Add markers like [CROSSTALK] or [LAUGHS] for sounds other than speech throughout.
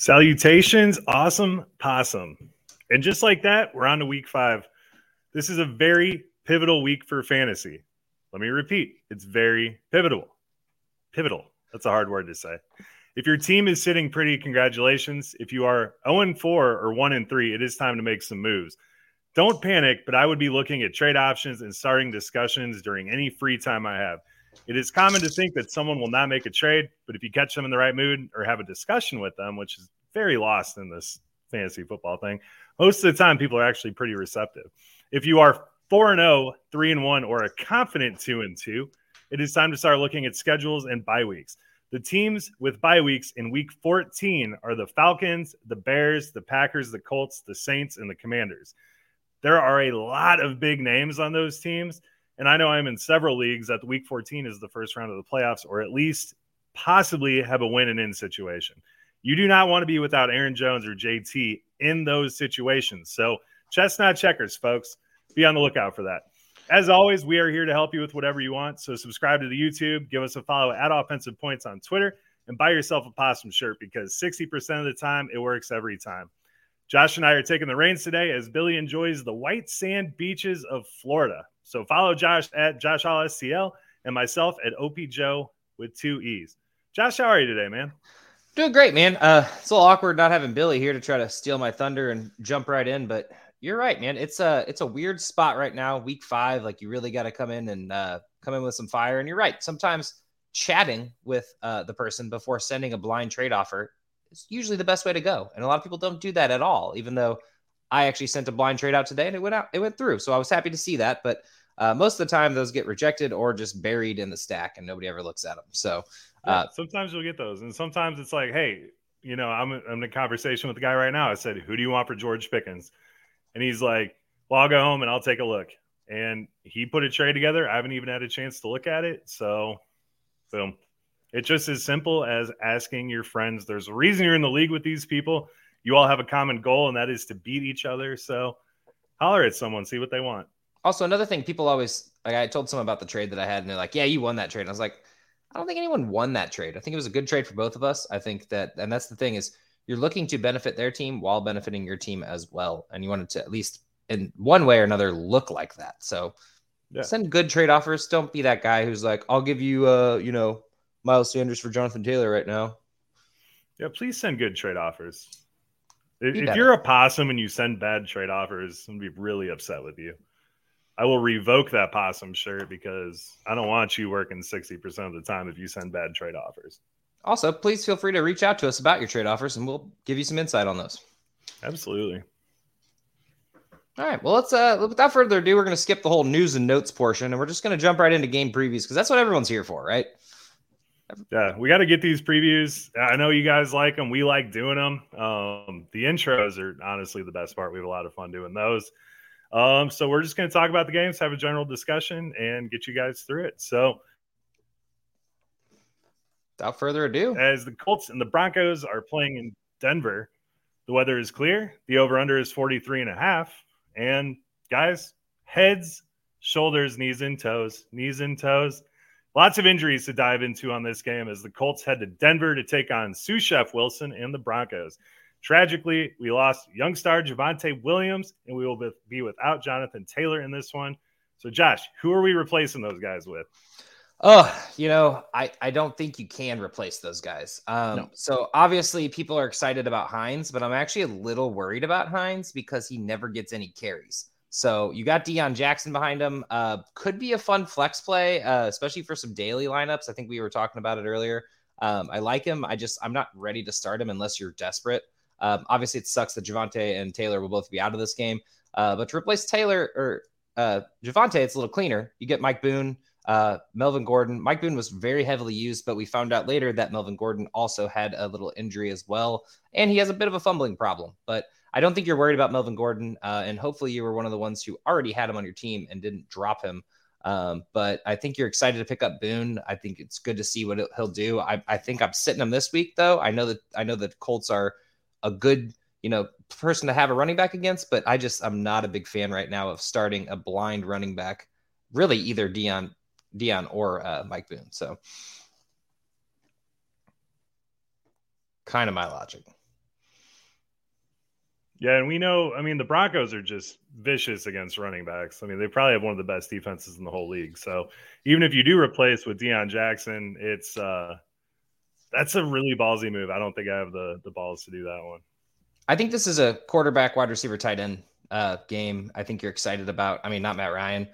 Salutations, awesome possum. And just like that, we're on to week five. This is a very pivotal week for fantasy. Let me repeat it's very pivotal. Pivotal. That's a hard word to say. If your team is sitting pretty, congratulations. If you are 0 4 or 1 3, it is time to make some moves. Don't panic, but I would be looking at trade options and starting discussions during any free time I have. It is common to think that someone will not make a trade, but if you catch them in the right mood or have a discussion with them, which is very lost in this fantasy football thing, most of the time people are actually pretty receptive. If you are 4 and 0, 3 and 1 or a confident 2 and 2, it is time to start looking at schedules and bye weeks. The teams with bye weeks in week 14 are the Falcons, the Bears, the Packers, the Colts, the Saints, and the Commanders. There are a lot of big names on those teams. And I know I'm in several leagues that the week 14 is the first round of the playoffs, or at least possibly have a win and in situation. You do not want to be without Aaron Jones or JT in those situations. So, chestnut checkers, folks, be on the lookout for that. As always, we are here to help you with whatever you want. So, subscribe to the YouTube, give us a follow at Offensive Points on Twitter, and buy yourself a possum shirt because 60% of the time it works every time. Josh and I are taking the reins today as Billy enjoys the white sand beaches of Florida. So follow Josh at Josh STL and myself at OP Joe with two E's. Josh, how are you today, man? Doing great, man. Uh, it's a little awkward not having Billy here to try to steal my thunder and jump right in, but you're right, man. It's a it's a weird spot right now, week five. Like you really got to come in and uh, come in with some fire. And you're right. Sometimes chatting with uh, the person before sending a blind trade offer is usually the best way to go. And a lot of people don't do that at all. Even though I actually sent a blind trade out today and it went out, it went through. So I was happy to see that. But uh, most of the time, those get rejected or just buried in the stack, and nobody ever looks at them. So uh, yeah, sometimes you'll get those, and sometimes it's like, hey, you know, I'm, I'm in a conversation with the guy right now. I said, who do you want for George Pickens? And he's like, well, I'll go home and I'll take a look. And he put a trade together. I haven't even had a chance to look at it. So, boom. It's just as simple as asking your friends. There's a reason you're in the league with these people. You all have a common goal, and that is to beat each other. So, holler at someone, see what they want. Also, another thing people always like, I told someone about the trade that I had, and they're like, "Yeah, you won that trade." And I was like, "I don't think anyone won that trade. I think it was a good trade for both of us. I think that, and that's the thing is, you're looking to benefit their team while benefiting your team as well, and you want it to at least in one way or another look like that. So, yeah. send good trade offers. Don't be that guy who's like, "I'll give you, uh, you know, Miles Sanders for Jonathan Taylor right now." Yeah, please send good trade offers. If, if you're a possum and you send bad trade offers, I'm gonna be really upset with you. I will revoke that possum shirt because I don't want you working 60% of the time if you send bad trade offers. Also, please feel free to reach out to us about your trade offers and we'll give you some insight on those. Absolutely. All right. Well, let's uh without further ado, we're going to skip the whole news and notes portion and we're just going to jump right into game previews because that's what everyone's here for, right? Yeah, we got to get these previews. I know you guys like them. We like doing them. Um, the intros are honestly the best part. We have a lot of fun doing those. Um, so we're just going to talk about the games, have a general discussion, and get you guys through it. So, without further ado, as the Colts and the Broncos are playing in Denver, the weather is clear. The over under is 43 and a half. And guys, heads, shoulders, knees, and toes, knees and toes. Lots of injuries to dive into on this game as the Colts head to Denver to take on sous chef Wilson and the Broncos. Tragically, we lost young star Javonte Williams, and we will be without Jonathan Taylor in this one. So, Josh, who are we replacing those guys with? Oh, you know, I, I don't think you can replace those guys. Um, no. So obviously, people are excited about Hines, but I'm actually a little worried about Hines because he never gets any carries. So you got Deon Jackson behind him. Uh, could be a fun flex play, uh, especially for some daily lineups. I think we were talking about it earlier. Um, I like him. I just I'm not ready to start him unless you're desperate. Um, obviously, it sucks that Javonte and Taylor will both be out of this game. Uh, but to replace Taylor or uh, Javonte, it's a little cleaner. You get Mike Boone, uh, Melvin Gordon. Mike Boone was very heavily used, but we found out later that Melvin Gordon also had a little injury as well, and he has a bit of a fumbling problem. But I don't think you're worried about Melvin Gordon, uh, and hopefully you were one of the ones who already had him on your team and didn't drop him. Um, but I think you're excited to pick up Boone. I think it's good to see what he'll do. I, I think I'm sitting him this week, though. I know that I know that Colts are a good you know person to have a running back against, but I just I'm not a big fan right now of starting a blind running back. Really, either Deon Deon or uh, Mike Boone. So, kind of my logic. Yeah, and we know, I mean, the Broncos are just vicious against running backs. I mean, they probably have one of the best defenses in the whole league. So even if you do replace with Deon Jackson, it's uh that's a really ballsy move. I don't think I have the the balls to do that one. I think this is a quarterback, wide receiver, tight end uh, game. I think you're excited about. I mean, not Matt Ryan,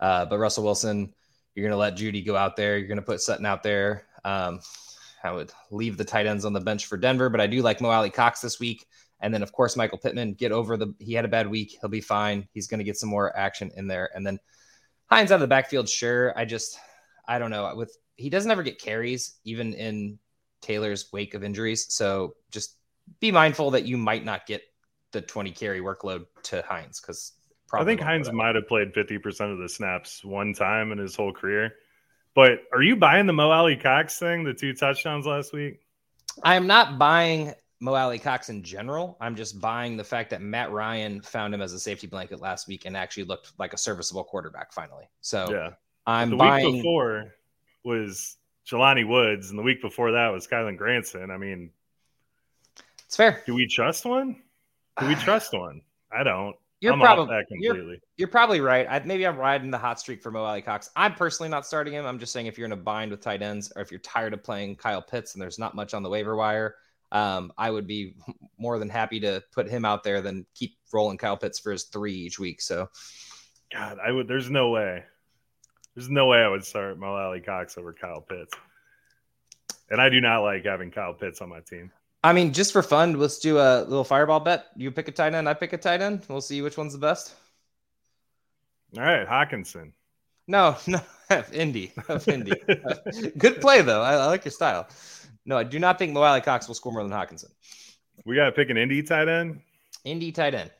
uh, but Russell Wilson. You're going to let Jeudy go out there. You're going to put Sutton out there. Um, I would leave the tight ends on the bench for Denver, but I do like Mo Alie-Cox this week. And then, of course, Michael Pittman, get over the. He had a bad week. He'll be fine. He's going to get some more action in there. And then Hines out of the backfield, sure. I just, I don't know. With he doesn't ever get carries, even in Taylor's wake of injuries. So just be mindful that you might not get the 20 carry workload to Hines because I think Hines might have played 50% of the snaps one time in his whole career. But are you buying the Mo Alie-Cox thing, the two touchdowns last week? I am not buying Mo Alie-Cox in general. I'm just buying the fact that Matt Ryan found him as a safety blanket last week and actually looked like a serviceable quarterback finally. So yeah, I'm the buying. week before was Jelani Woods, and the week before that was Kylen Granson. I mean, it's fair. Do we trust one? Do we [SIGHS] trust one? I don't. You're I'm probably. You're, you're probably right. I, maybe I'm riding the hot streak for Mo Alie-Cox. I'm personally not starting him. I'm just saying if you're in a bind with tight ends, or if you're tired of playing Kyle Pitts and there's not much on the waiver wire, um, I would be more than happy to put him out there than keep rolling Kyle Pitts for his three each week. So, God, I would. There's no way. There's no way I would start Mo Alie-Cox over Kyle Pitts. And I do not like having Kyle Pitts on my team. I mean, just for fun, let's do a little fireball bet. You pick a tight end, I pick a tight end. We'll see which one's the best. All right, Hockenson. No, no, [LAUGHS] Indy, [LAUGHS] Indy. Good play though. I, I, like your style. No, I do not think Mo Alie-Cox will score more than Hockenson. We got to pick an Indy tight end. Indy tight end.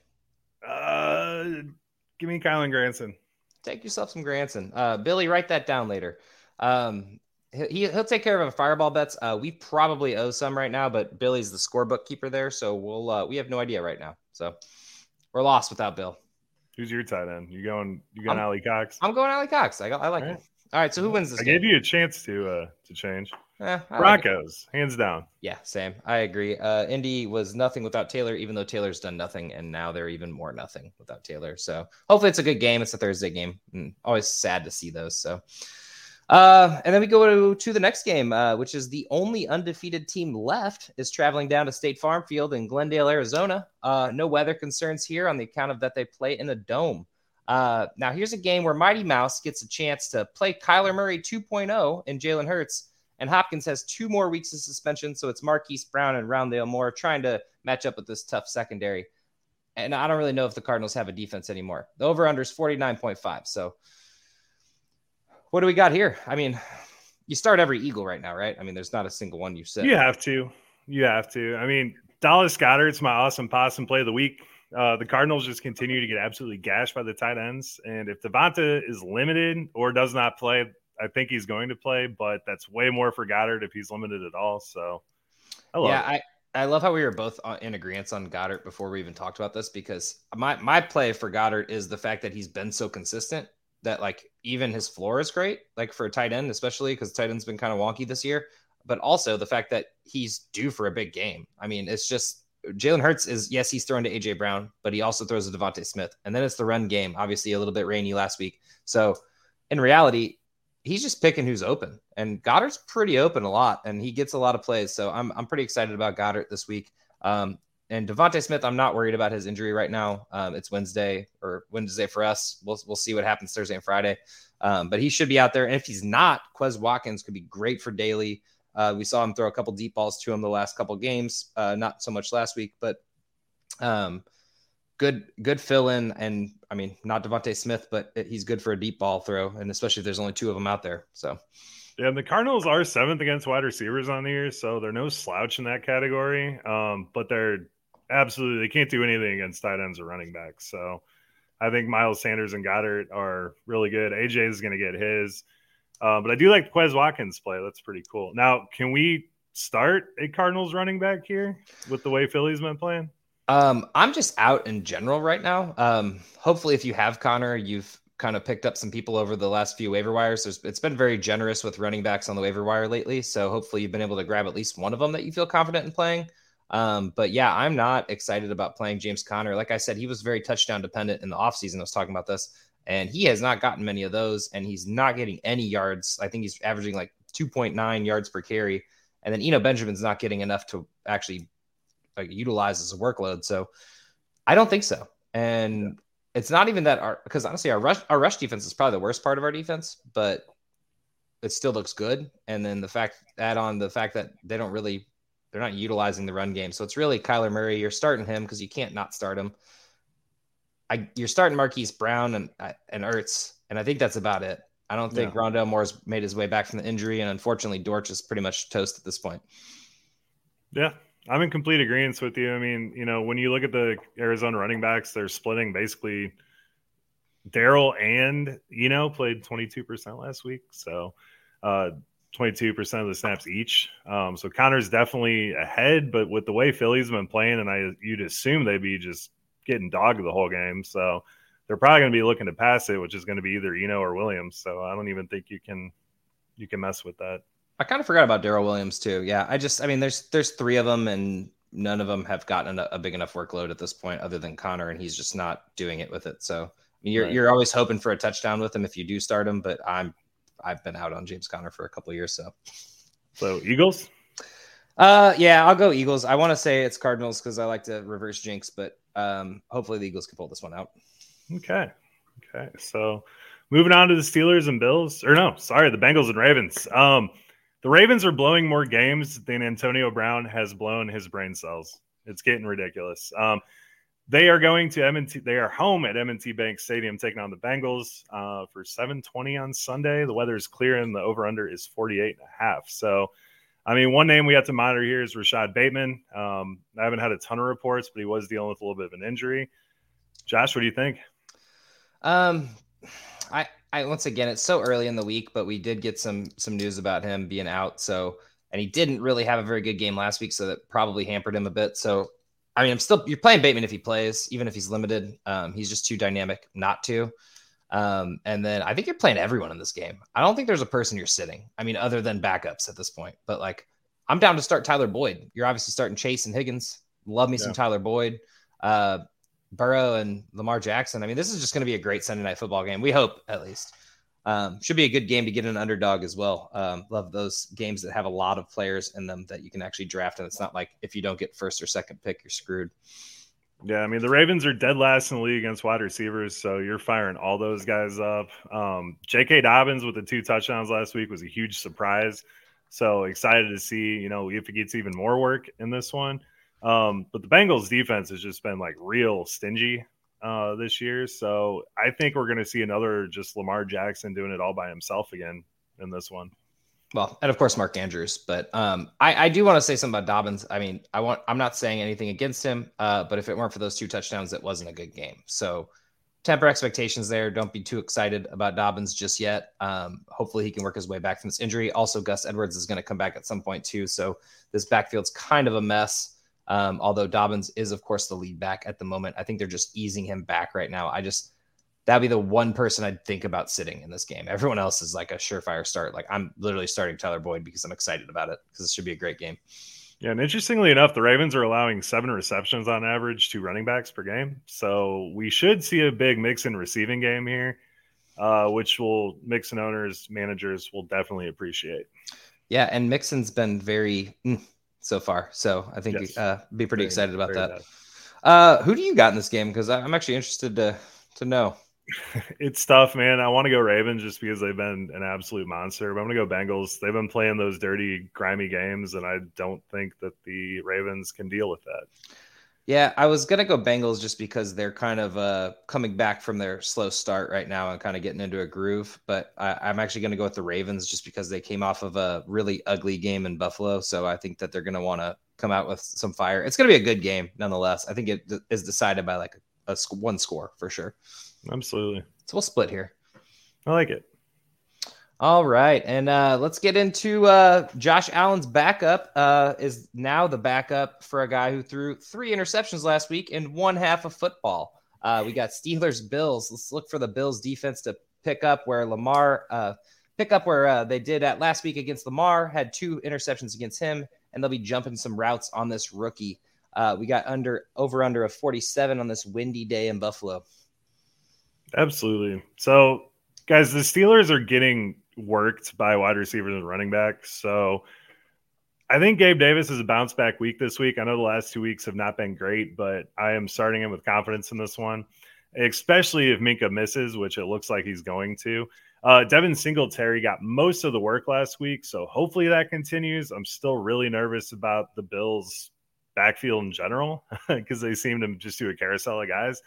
Uh, give me Kylen Granson. Take yourself some Granson. Uh, Billy, write that down later. Um, he, he'll take care of a fireball bets. Uh, we probably owe some right now, but Billy's the scorebook keeper there, so we'll uh, we have no idea right now. So we're lost without Bill. Who's your tight end? You going? You going Alie-Cox? I'm going Alie-Cox. I, I like All right. him. All right. So who wins this? I game? gave you a chance to uh to change. Eh, Broncos, like hands down. Yeah, same. I agree. Uh, Indy was nothing without Taylor, even though Taylor's done nothing, and now they're even more nothing without Taylor. So hopefully it's a good game. It's a Thursday game. Mm, always sad to see those. So. Uh, and then we go to, to the next game, uh, which is the only undefeated team left is traveling down to State Farm Field in Glendale, Arizona. Uh, no weather concerns here on the account of that they play in a dome. Uh, now here's a game where Mighty Mouse gets a chance to play Kyler Murray 2.0 and Jalen Hurts, and Hopkins has two more weeks of suspension, so it's Marquise Brown and Rondale Moore trying to match up with this tough secondary. And I don't really know if the Cardinals have a defense anymore. The over under is 49.5. So what do we got here? I mean, you start every Eagle right now, right? I mean, there's not a single one you said. You have to. You have to. I mean, Dallas Goedert's my awesome possum play of the week. Uh, the Cardinals just continue to get absolutely gashed by the tight ends. And if Devonta is limited or does not play, I think he's going to play, but that's way more for Goedert if he's limited at all. So I love yeah, it. I, I love how we were both in agreement on Goedert before we even talked about this because my, my play for Goedert is the fact that he's been so consistent that like even his floor is great, like for a tight end, especially because tight end's been kind of wonky this year. But also the fact that he's due for a big game. I mean, it's just Jalen Hurts is yes, he's throwing to AJ Brown, but he also throws to DeVonta Smith, and then it's the run game. Obviously, a little bit rainy last week, so in reality, he's just picking who's open. And Goedert's pretty open a lot, and he gets a lot of plays. So I'm I'm pretty excited about Goedert this week. Um, and DeVonta Smith, I'm not worried about his injury right now. Um, it's Wednesday or Wednesday for us. We'll we'll see what happens Thursday and Friday. Um, but he should be out there. And if he's not, Quez Watkins could be great for daily. Uh, we saw him throw a couple deep balls to him the last couple games, uh, not so much last week, but um, good good fill in. And I mean, not DeVonta Smith, but he's good for a deep ball throw, and especially if there's only two of them out there. So. Yeah, the Cardinals are seventh against wide receivers on the year, so they're no slouch in that category. Um, but they're absolutely they can't do anything against tight ends or running backs. So I think Miles Sanders and Goedert are really good. AJ is going to get his. Uh, but I do like Quez Watkins play. That's pretty cool. Now, can we start a Cardinals running back here with the way Philly's been playing? Um, I'm just out in general right now. Um, hopefully, if you have Conner, you've kind of picked up some people over the last few waiver wires. There's, it's been very generous with running backs on the waiver wire lately. So hopefully, you've been able to grab at least one of them that you feel confident in playing. Um, but yeah, I'm not excited about playing James Conner. Like I said, he was very touchdown dependent in the offseason. I was talking about this, and he has not gotten many of those, and he's not getting any yards. I think he's averaging like 2.9 yards per carry. And then Eno Benjamin's not getting enough to actually like, utilize as a workload. So I don't think so. And yeah. it's not even that our because honestly, our rush our rush defense is probably the worst part of our defense, but it still looks good. And then the fact add on the fact that they don't really they're not utilizing the run game. So it's really Kyler Murray. You're starting him because you can't not start him. I, you're starting Marquise Brown and uh, and Ertz, and I think that's about it. I don't think yeah. Rondale Moore's made his way back from the injury, and unfortunately, Dortch is pretty much toast at this point. Yeah, I'm in complete agreement with you. I mean, you know, when you look at the Arizona running backs, they're splitting basically. Darrel and you know played 22% last week, so uh, 22% of the snaps each. Um, so Conner's definitely ahead, but with the way Philly's been playing, and I you'd assume they'd be just getting dogged the whole game. So they're probably going to be looking to pass it, which is going to be either Eno or Williams. So I don't even think you can you can mess with that. I kind of forgot about Darrel Williams too. Yeah, I just I mean there's there's three of them and none of them have gotten a, a, big enough workload at this point, other than Conner and he's just not doing it with it. So I mean, you're right. you're always hoping for a touchdown with him if you do start him, but I'm I've been out on James Conner for a couple years. So, so Eagles. Uh, yeah, I'll go Eagles. I want to say it's Cardinals because I like to reverse jinx, but um, hopefully the Eagles can pull this one out. Okay, okay. So moving on to the Steelers and Bills, or no, sorry, the Bengals and Ravens. Um, the Ravens are blowing more games than Antonio Brown has blown his brain cells. It's getting ridiculous. Um, they are going to M&T. They are home at M&T Bank Stadium, taking on the Bengals uh, for 7:20 on Sunday. The weather is clear, and the over/under is 48 and a half. So, I mean, one name we have to monitor here is Rashad Bateman. Um, I haven't had a ton of reports, but he was dealing with a little bit of an injury. Josh, what do you think? Um, I, I once again, it's so early in the week, but we did get some some news about him being out. So, and he didn't really have a very good game last week, so that probably hampered him a bit. So I mean, I'm still you're playing Bateman if he plays, even if he's limited. Um, he's just too dynamic not to. Um, and then I think you're playing everyone in this game. I don't think there's a person you're sitting. I mean, other than backups at this point. But like, I'm down to start Tyler Boyd. You're obviously starting Chase and Higgins. Love me yeah. some Tyler Boyd. Uh, Burrow and Lamar Jackson. I mean, this is just going to be a great Sunday night football game. We hope, at least. Um, should be a good game to get an underdog as well. Um, love those games that have a lot of players in them that you can actually draft, and it's not like if you don't get first or second pick, you're screwed. Yeah, I mean the Ravens are dead last in the league against wide receivers, so you're firing all those guys up. Um, J.K. Dobbins with the two touchdowns last week was a huge surprise. So excited to see, you know, if he gets even more work in this one. Um, but the Bengals defense has just been like real stingy uh, this year. So I think we're going to see another just Lamar Jackson doing it all by himself again in this one. Well, and of course Mark Andrews, but um, I, I do want to say something about Dobbins. I mean, I want I'm not saying anything against him, uh, but if it weren't for those two touchdowns, it wasn't a good game. So temper expectations there. Don't be too excited about Dobbins just yet. Um, hopefully he can work his way back from this injury. Also, Gus Edwards is going to come back at some point too. So this backfield's kind of a mess. Um, although Dobbins is, of course, the lead back at the moment. I think they're just easing him back right now. I just that'd be the one person I'd think about sitting in this game. Everyone else is like a surefire start. Like I'm literally starting Tyler Boyd because I'm excited about it because this should be a great game. Yeah, and interestingly enough, the Ravens are allowing seven receptions on average to running backs per game. So we should see a big mix in receiving game here, uh, which will Mixon owners, managers will definitely appreciate. Yeah, and Mixon's been very mm, so far. So I think yes. uh, be pretty very, excited about that. Uh, who do you got in this game? Because I'm actually interested to to know. [LAUGHS] it's tough, man. I want to go Ravens just because they've been an absolute monster. But I'm going to go Bengals. They've been playing those dirty, grimy games, and I don't think that the Ravens can deal with that. Yeah, I was gonna go Bengals just because they're kind of uh, coming back from their slow start right now and kind of getting into a groove. But I, am actually gonna go with the Ravens just because they came off of a really ugly game in Buffalo. So I think that they're gonna want to come out with some fire. It's gonna be a good game nonetheless. I think it is decided by like a, a one score for sure. Absolutely. So we'll split here. I like it. All right, and uh, let's get into uh, Josh Allen's backup. Uh, is now the backup for a guy who threw three interceptions last week in one half of football. Uh, we got Steelers Bills. Let's look for the Bills defense to pick up where Lamar uh, pick up where uh, they did at last week against Lamar. Had two interceptions against him, and they'll be jumping some routes on this rookie. we got under over under a 47 on this windy day in Buffalo. Absolutely. So, guys, the Steelers are getting worked by wide receivers and running backs. So I think Gabe Davis is a bounce back week this week. I know the last two weeks have not been great, but I am starting him with confidence in this one, especially if Minkah misses, which it looks like he's going to. Uh, Devin Singletary got most of the work last week, so hopefully that continues. I'm still really nervous about the Bills' backfield in general [LAUGHS] because they seem to just do a carousel of guys.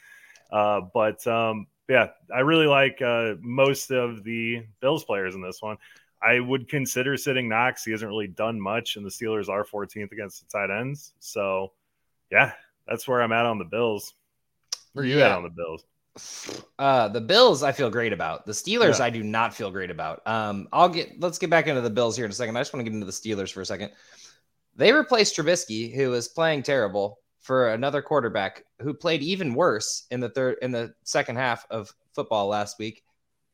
Uh, but um, yeah, I really like uh, most of the Bills players in this one. I would consider sitting Knox. He hasn't really done much, and the Steelers are 14th against the tight ends. So, yeah, that's where I'm at on the Bills. Where are you yeah. at on the Bills? Uh, the Bills, I feel great about. The Steelers, yeah. I do not feel great about. Um, I'll get. Let's get back into the Bills here in a second. I just want to get into the Steelers for a second. They replaced Trubisky, who was playing terrible, for another quarterback who played even worse in the third in the second half of football last week,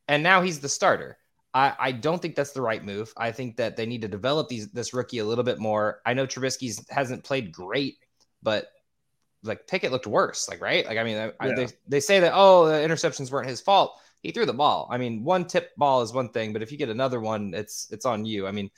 and now he's the starter. I, I don't think that's the right move. I think that they need to develop these this rookie a little bit more. I know Trubisky's hasn't played great, but like Pickett looked worse. Like right, like I mean, yeah. I, they they say that oh the interceptions weren't his fault. He threw the ball. I mean, one tip ball is one thing, but if you get another one, it's it's on you. I mean,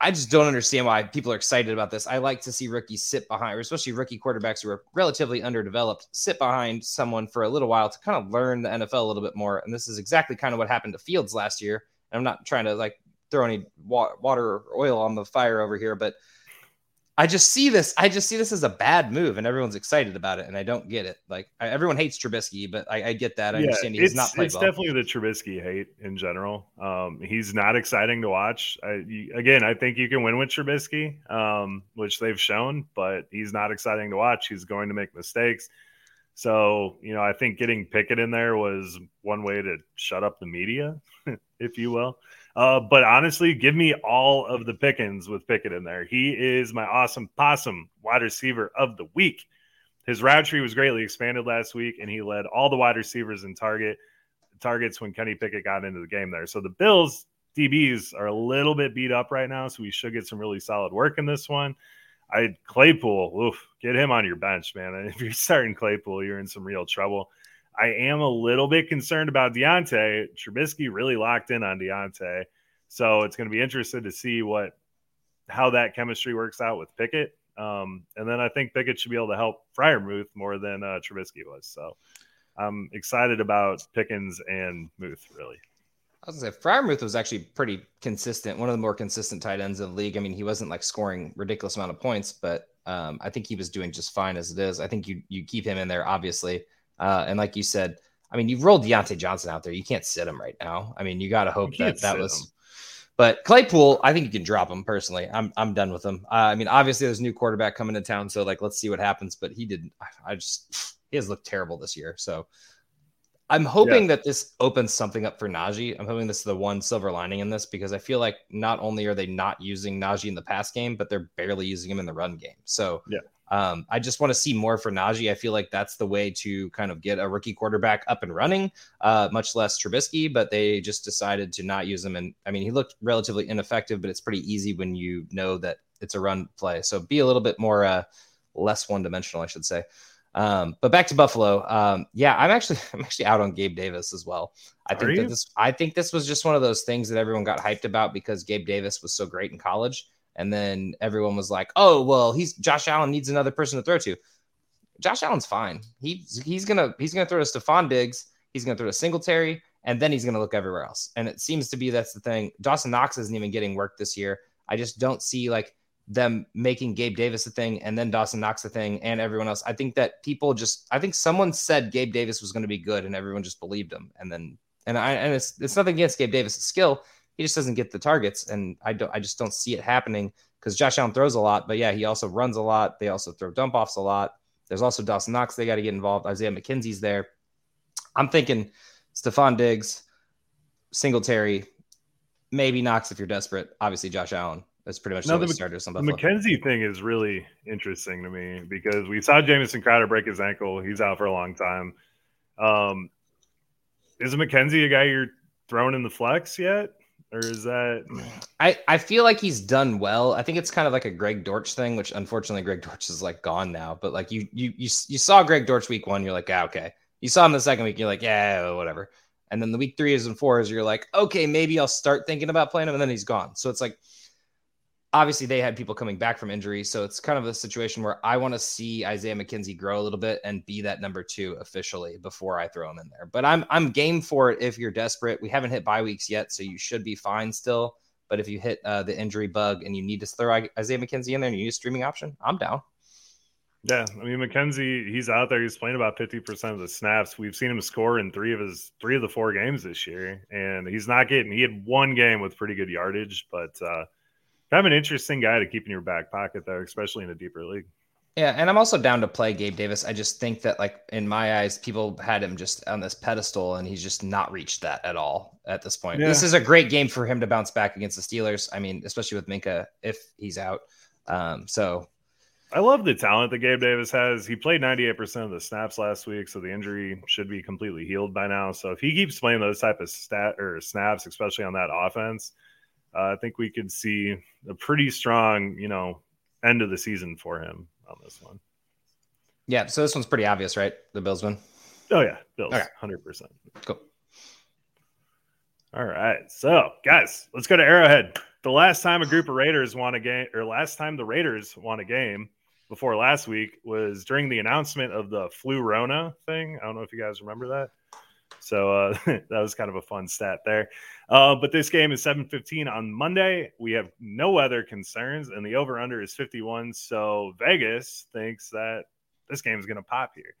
I just don't understand why people are excited about this. I like to see rookies sit behind, especially rookie quarterbacks who are relatively underdeveloped, sit behind someone for a little while to kind of learn the NFL a little bit more. And this is exactly kind of what happened to Fields last year. And I'm not trying to like throw any water or oil on the fire over here, but I just see this. I just see this as a bad move, and everyone's excited about it, and I don't get it. Like I, everyone hates Trubisky, but I, I get that. I yeah, understand he's not It's well. definitely the Trubisky hate in general. Um, he's not exciting to watch. I, again, I think you can win with Trubisky, um, which they've shown, but he's not exciting to watch. He's going to make mistakes. So you know, I think getting Pickett in there was one way to shut up the media, [LAUGHS] if you will. Uh, but honestly, give me all of the Pickens with Pickett in there. He is my awesome possum wide receiver of the week. His route tree was greatly expanded last week, and he led all the wide receivers in target targets when Kenny Pickett got into the game there. So the Bills DBs are a little bit beat up right now, so we should get some really solid work in this one. I Claypool, oof, get him on your bench, man. [LAUGHS] If you're starting Claypool, you're in some real trouble. I am a little bit concerned about Diontae. Trubisky really locked in on Diontae. So it's going to be interesting to see what how that chemistry works out with Pickett. Um, and then I think Pickett should be able to help Freiermuth more than uh, Trubisky was. So I'm excited about Pickens and Muth, really. I was gonna say Freiermuth was actually pretty consistent, one of the more consistent tight ends in the league. I mean, he wasn't like scoring ridiculous amount of points, but um, I think he was doing just fine as it is. I think you you keep him in there, obviously. Uh, and like you said, I mean, you've rolled Diontae Johnson out there. You can't sit him right now. I mean, you got to hope that that was. Him. But Claypool, I think you can drop him personally. I'm I'm done with him. Uh, I mean, obviously there's a new quarterback coming to town, so like let's see what happens. But he did. I, I just he has looked terrible this year. So I'm hoping yeah. that this opens something up for Najee. I'm hoping this is the one silver lining in this because I feel like not only are they not using Najee in the pass game, but they're barely using him in the run game. So yeah. Um, I just want to see more for Najee. I feel like that's the way to kind of get a rookie quarterback up and running, uh, much less Trubisky, but they just decided to not use him. And I mean, he looked relatively ineffective, but it's pretty easy when you know that it's a run play. So be a little bit more, uh, less one dimensional, I should say. Um, but back to Buffalo. Um, yeah, I'm actually [LAUGHS] I'm actually out on Gabe Davis as well. I think that this I think this was just one of those things that everyone got hyped about because Gabe Davis was so great in college. And then everyone was like, "Oh, well, he's Josh Allen needs another person to throw to." Josh Allen's fine. He's he's gonna he's gonna throw to Stefon Diggs. He's to throw to Singletary, and then he's to look everywhere else. And it seems to be that's the thing. Dawson Knox isn't even getting work this year. I just don't see like them making Gabe Davis a thing and then Dawson Knox a thing and everyone else. I think that people just I think someone said Gabe Davis was going to be good and everyone just believed him. And then and I and it's it's nothing against Gabe Davis' skill. He just doesn't get the targets and I don't I just don't see it happening because Josh Allen throws a lot, but yeah, he also runs a lot. They also throw dump offs a lot. There's also Dawson Knox. They got to get involved. Isaiah McKenzie's there. I'm thinking Stefon Diggs, Singletary, maybe Knox if you're desperate. Obviously, Josh Allen. That's pretty much No, the. Some the McKenzie thing is really interesting to me because we saw Jamison Crowder break his ankle. He's out for a long time. Um, is McKenzie a guy you're throwing in the flex yet? Or is that I, I feel like he's done well. I think it's kind of like a Greg Dortch thing, which unfortunately Greg Dortch is like gone now. But like you you you you saw Greg Dortch week one, you're like, ah, okay. You saw him the second week, you're like, yeah, whatever. And then the week threes and fours, you're like, okay, maybe I'll start thinking about playing him, and then he's gone. So it's like obviously they had people coming back from injury. So it's kind of a situation where I want to see Isaiah McKenzie grow a little bit and be that number two officially before I throw him in there. But I'm I'm game for it if you're desperate. We haven't hit bye weeks yet, so you should be fine still. But if you hit uh, the injury bug and you need to throw Isaiah McKenzie in there and you use streaming option, I'm down. Yeah, I mean McKenzie, he's out there. He's playing about fifty percent of the snaps. We've seen him score in three of his three of the four games this year, and he's not getting. He had one game with pretty good yardage, but uh, kind of an interesting guy to keep in your back pocket, though, especially in a deeper league. Yeah, and I'm also down to play Gabe Davis. I just think that, like in my eyes, people had him just on this pedestal, and he's just not reached that at all at this point. Yeah. This is a great game for him to bounce back against the Steelers. I mean, especially with Minkah if he's out. Um, so I love the talent that Gabe Davis has. He played 98% of the snaps last week, so the injury should be completely healed by now. So if he keeps playing those type of stat or snaps, especially on that offense, uh, I think we could see a pretty strong, you know, end of the season for him on this one. yeah, so this one's pretty obvious, right? The Bills win. Oh yeah, Bills, Okay. 100%. Cool. All right. So, guys, let's go to Arrowhead. The last time a group of Raiders won a game, or last time the Raiders won a game before last week was during the announcement of the flu Rona thing. I don't know if you guys remember that. So uh, [LAUGHS] that was kind of a fun stat there. Uh, but this game is 7:15 on Monday. We have no weather concerns, and the over/under is 51. So Vegas thinks that this game is going to pop here.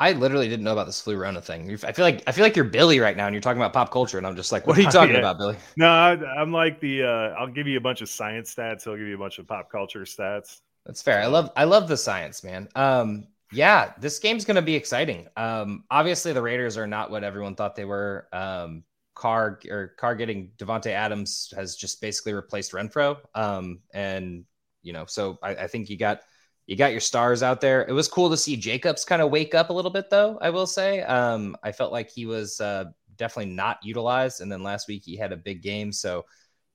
I literally didn't know about this flu Rona thing. I feel like I feel like you're Billy right now, and you're talking about pop culture, and I'm just like, what are you [LAUGHS] talking Yeah. about, Billy? No, I, I'm like the. Uh, I'll give you a bunch of science stats. I'll give you a bunch of pop culture stats. That's fair. I love I love the science, man. Um, yeah, this game's gonna be exciting. Um, obviously the Raiders are not what everyone thought they were. Um, Carr or Carr getting Davante Adams has just basically replaced Renfrow. Um, and you know, so I, I think you got you got your stars out there. It was cool to see Jacobs kind of wake up a little bit, though. I will say, um, I felt like he was uh, definitely not utilized, and then last week he had a big game, so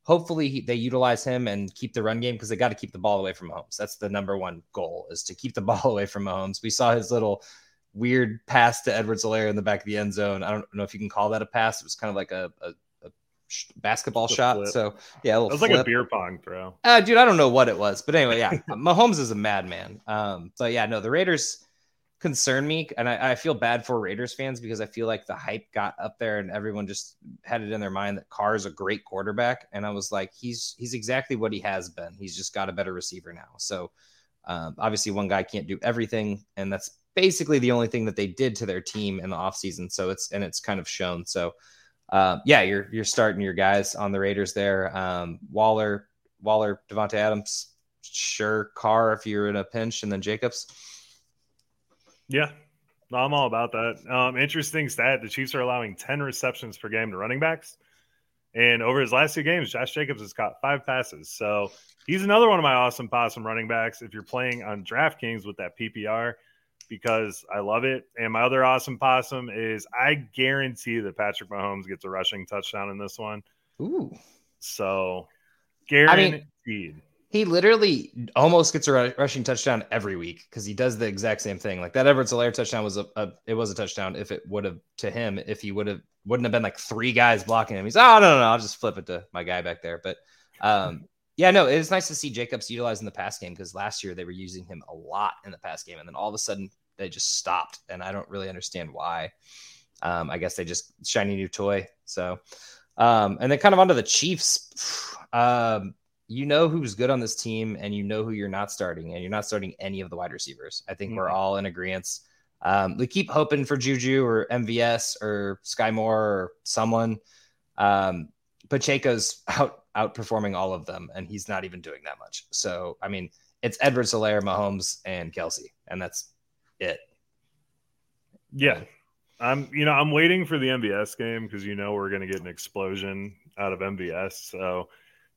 hopefully he, they utilize him and keep the run game because they got to keep the ball away from Mahomes. That's the number one goal is to keep the [LAUGHS] ball away from Mahomes. We saw his little weird pass to Edwards-Helaire in the back of the end zone. I don't know if you can call that a pass. It was kind of like a, a, a basketball a shot. flip. So yeah, It was like a beer pong throw. Uh, dude, I don't know what it was, but anyway, yeah, [LAUGHS] Mahomes is a madman. Um, but yeah, no, the Raiders concern me, and I, I feel bad for Raiders fans because I feel like the hype got up there and everyone just had it in their mind that Carr is a great quarterback, and I was like, he's he's exactly what he has been. He's just got a better receiver now. So um, obviously, one guy can't do everything, and that's basically the only thing that they did to their team in the offseason. So it's and it's kind of shown. So uh, yeah, you're you're starting your guys on the Raiders there. Um, Waller, Waller, Davante Adams, sure. Carr if you're in a pinch, and then Jacobs. Yeah, no, I'm all about that. Um, interesting stat: the Chiefs are allowing 10 receptions per game to running backs, and over his last two games, Josh Jacobs has caught five passes. So he's another one of my awesome possum running backs. If you're playing on DraftKings with that PPR, because I love it. And my other awesome possum is I guarantee that Patrick Mahomes gets a rushing touchdown in this one. Ooh, So I mean- guaranteed. He literally almost gets a rushing touchdown every week because he does the exact same thing. Like that Edwards-Helaire touchdown was a, a it was a touchdown if it would have to him if he would have wouldn't have been like three guys blocking him. He's oh no no no I'll just flip it to my guy back there. But um yeah no it's nice to see Jacobs utilized in the pass game because last year they were using him a lot in the pass game and then all of a sudden they just stopped, and I don't really understand why. Um, I guess they just shiny new toy. So, um, and then kind of onto the Chiefs. [SIGHS] Um, you know who's good on this team, and you know who you're not starting, and you're not starting any of the wide receivers. I think mm-hmm. we're all in agreement. Um, we keep hoping for Juju or MVS or Sky Moore or someone. Um, Pacheco's [LAUGHS] out outperforming all of them, and he's not even doing that much. So, I mean, it's Edwards-Helaire, Mahomes, and Kelce, and that's it. Yeah, I'm. You know, I'm waiting for the MVS game because you know we're going to get an explosion out of MVS. So,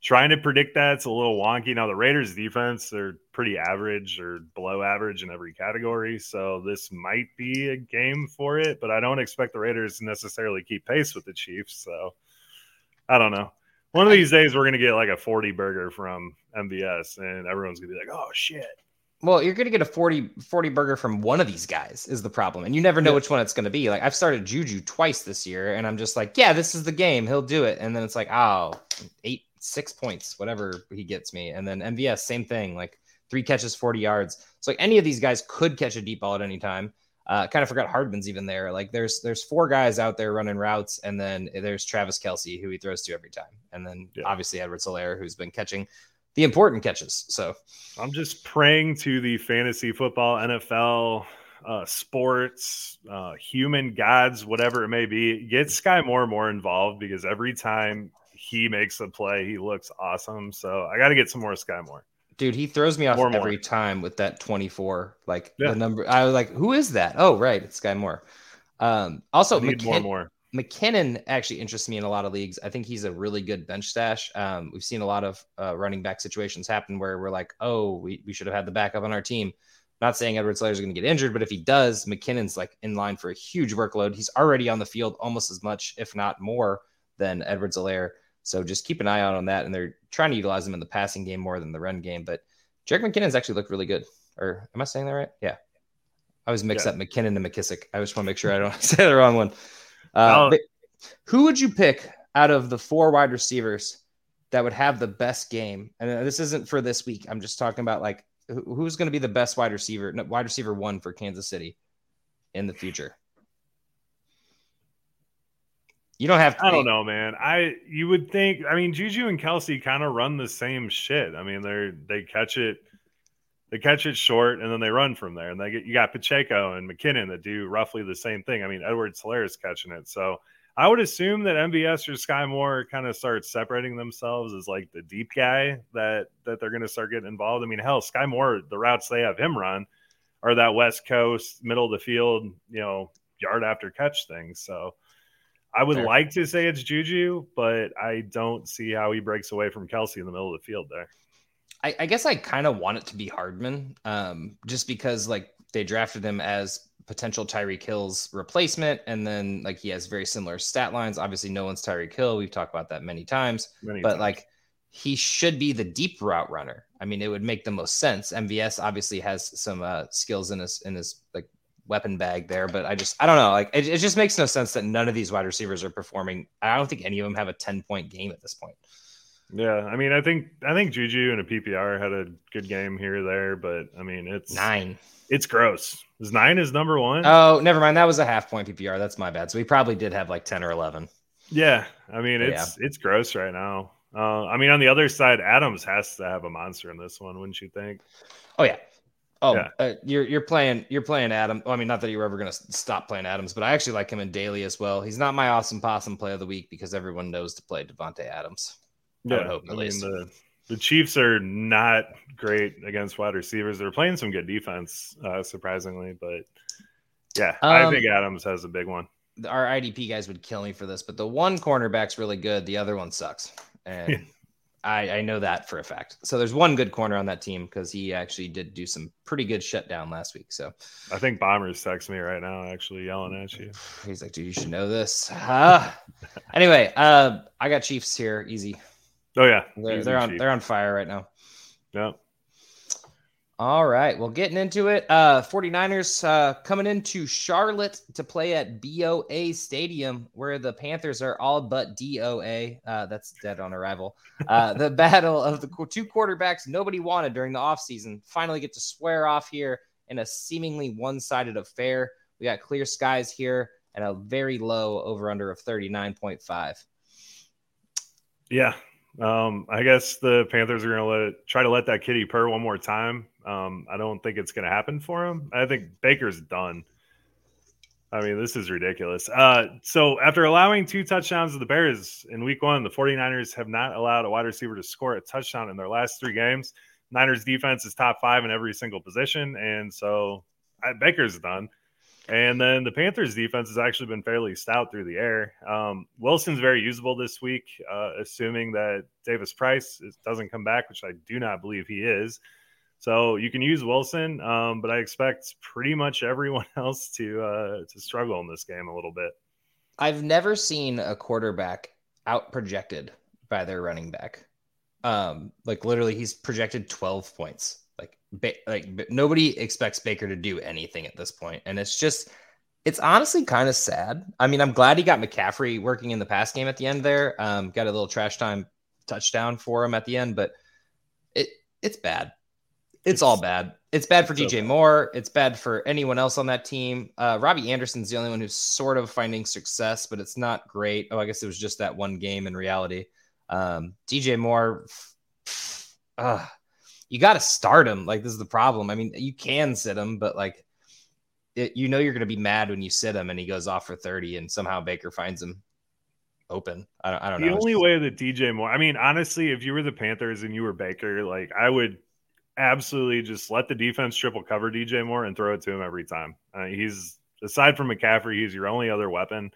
trying to predict that's a little wonky. Now, the Raiders' defense they're pretty average or below average in every category, so this might be a game for it. But I don't expect the Raiders to necessarily keep pace with the Chiefs. So, I don't know. One of these days, we're gonna get like a forty burger from MVS, and everyone's gonna be like, "Oh shit." Well, you're going to get a 40, 40 burger from one of these guys is the problem. And you never know yeah. which one it's going to be. Like I've started Juju twice this year and I'm just like, yeah, this is the game. He'll do it. And then it's like, oh, eight, six points, whatever he gets me. And then MVS, same thing, like three catches, 40 yards. So like any of these guys could catch a deep ball at any time. Uh, kind of forgot Hardman's even there. Like there's there's four guys out there running routes, and then there's Travis Kelce who he throws to every time, and then yeah. obviously Edwards-Helaire who's been catching the important catches. So I'm just praying to the fantasy football, NFL, uh, sports, uh, human gods, whatever it may be, get Sky more and more involved because every time he makes a play, he looks awesome. So I got to get some more Sky Moore. Dude, he throws me off more every more. time with that 24. Like yeah. the number, I was like, who is that? Oh, right, it's Sky Moore. Um, also, McKin- more, more. McKinnon actually interests me in a lot of leagues. I think he's a really good bench stash. Um, we've seen a lot of uh, running back situations happen where we're like, oh, we, we should have had the backup on our team. Not saying Edwards-Helaire is going to get injured, but if he does, McKinnon's like in line for a huge workload. He's already on the field almost as much, if not more, than Edwards-Helaire. So just keep an eye out on that. And they're trying to utilize him in the passing game more than the run game. But Jerick McKinnon's actually looked really good. Or am I saying that right? Yeah. I was mixed yeah. up McKinnon and McKissic. I just want to make sure I don't [LAUGHS] say the wrong one. Uh, who would you pick out of the four wide receivers that would have the best game? And this isn't for this week. I'm just talking about like who's going to be the best wide receiver, wide receiver one for Kansas City in the future. You don't have. I don't know, man. I you would think. I mean, Juju and Kelce kind of run the same shit. I mean, they're they catch it they catch it short and then they run from there. And they get you got Pacheco and McKinnon that do roughly the same thing. I mean, Edwards-Helaire is catching it. So I would assume that MVS or Sky Moore kind of start separating themselves as like the deep guy that that they're going to start getting involved. I mean, hell, Sky Moore, the routes they have him run are that West Coast middle of the field, you know, yard after catch thing. So I would Fair. like to say it's Juju, but I don't see how he breaks away from Kelce in the middle of the field there. I, I guess I kind of want it to be Hardman, um, just because like they drafted him as potential Tyreek Hill's replacement, and then like he has very similar stat lines. Obviously, no one's Tyreek Hill. We've talked about that many times, many but times. like he should be the deep route runner. I mean, it would make the most sense. MVS obviously has some uh, skills in his in his like weapon bag there, but I just I don't know. Like it, it just makes no sense that none of these wide receivers are performing. I don't think any of them have a ten point game at this point. Yeah, I mean, I think I think Juju and a PPR had a good game here or there, but I mean, it's nine. It's gross. Is nine is number one? Oh, never mind. That was a half point PPR. That's my bad. So we probably did have like ten or eleven. Yeah, I mean, it's yeah. it's gross right now. Uh, I mean, on the other side, Adams has to have a monster in this one, wouldn't you think? Oh yeah. Oh, yeah. uh, you're you're playing you're playing Adam. Well, I mean, not that you're ever gonna stop playing Adams, but I actually like him in daily as well. He's not my awesome possum play of the week because everyone knows to play Davante Adams. Yeah, hope, I mean the the Chiefs are not great against wide receivers. They're playing some good defense, uh, surprisingly, but yeah, um, I think Adams has a big one. Our IDP guys would kill me for this, but the one cornerback's really good. The other one sucks, and I, I know that for a fact. So there's one good corner on that team because he actually did do some pretty good shutdown last week. So I think Baumer's text me right now, actually yelling at you. [SIGHS] He's like, dude, you should know this. Uh, [LAUGHS] anyway, uh, I got Chiefs here, easy. Oh yeah, they're, they're on they're on fire right now. Yeah. All right. Well, getting into it, uh 49ers uh coming into Charlotte to play at BOA Stadium where the Panthers are all but DOA. Uh that's dead on arrival. Uh [LAUGHS] the battle of the two quarterbacks nobody wanted during the offseason finally get to swear off here in a seemingly one sided affair. We got clear skies here and a very low over under of 39.5. Yeah. Um, I guess the Panthers are going to let it, try to let that kitty purr one more time. Um, I don't think it's going to happen for him. I think Baker's done. I mean, this is ridiculous. Uh, so after allowing two touchdowns to the Bears in week one, the 49ers have not allowed a wide receiver to score a touchdown in their last three games. Niners defense is top five in every single position. And so I, Baker's done. And then the Panthers defense has actually been fairly stout through the air. Um, Wilson's very usable this week, uh, assuming that Davis Price is, doesn't come back, which I do not believe he is. So you can use Wilson, um, but I expect pretty much everyone [LAUGHS] else to uh, to struggle in this game a little bit. I've never seen a quarterback out projected by their running back. Um, like literally, he's projected twelve points. Like, ba- like nobody expects Baker to do anything at this point, and it's just, it's honestly kind of sad. I mean, I'm glad he got McCaffrey working in the pass game at the end there. Um, got a little trash time touchdown for him at the end, but it it's bad. It's, it's all bad. It's bad for so DJ bad. Moore. It's bad for anyone else on that team. Uh, Robbie Anderson's the only one who's sort of finding success, but it's not great. Oh, I guess it was just that one game in reality. Um, DJ Moore, uh, you got to start him. Like this is the problem. I mean, you can sit him, but like, it, you know, you're going to be mad when you sit him and he goes off for 30 and somehow Baker finds him open. I don't, I don't the know. The only way that DJ Moore, I mean, honestly, if you were the Panthers and you were Baker, like I would absolutely just let the defense triple cover DJ Moore and throw it to him every time. Uh, he's aside from McCaffrey, he's your only other weapon.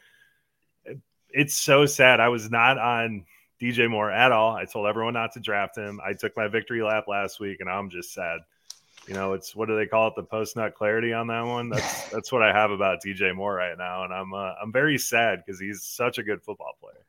It, it's so sad. I was not on DJ Moore at all. I told everyone not to draft him. I took my victory lap last week, and I'm just sad. You know, it's what do they call it? The post nut clarity on that one. That's [LAUGHS] that's what I have about DJ Moore right now, and I'm uh, I'm very sad because he's such a good football player.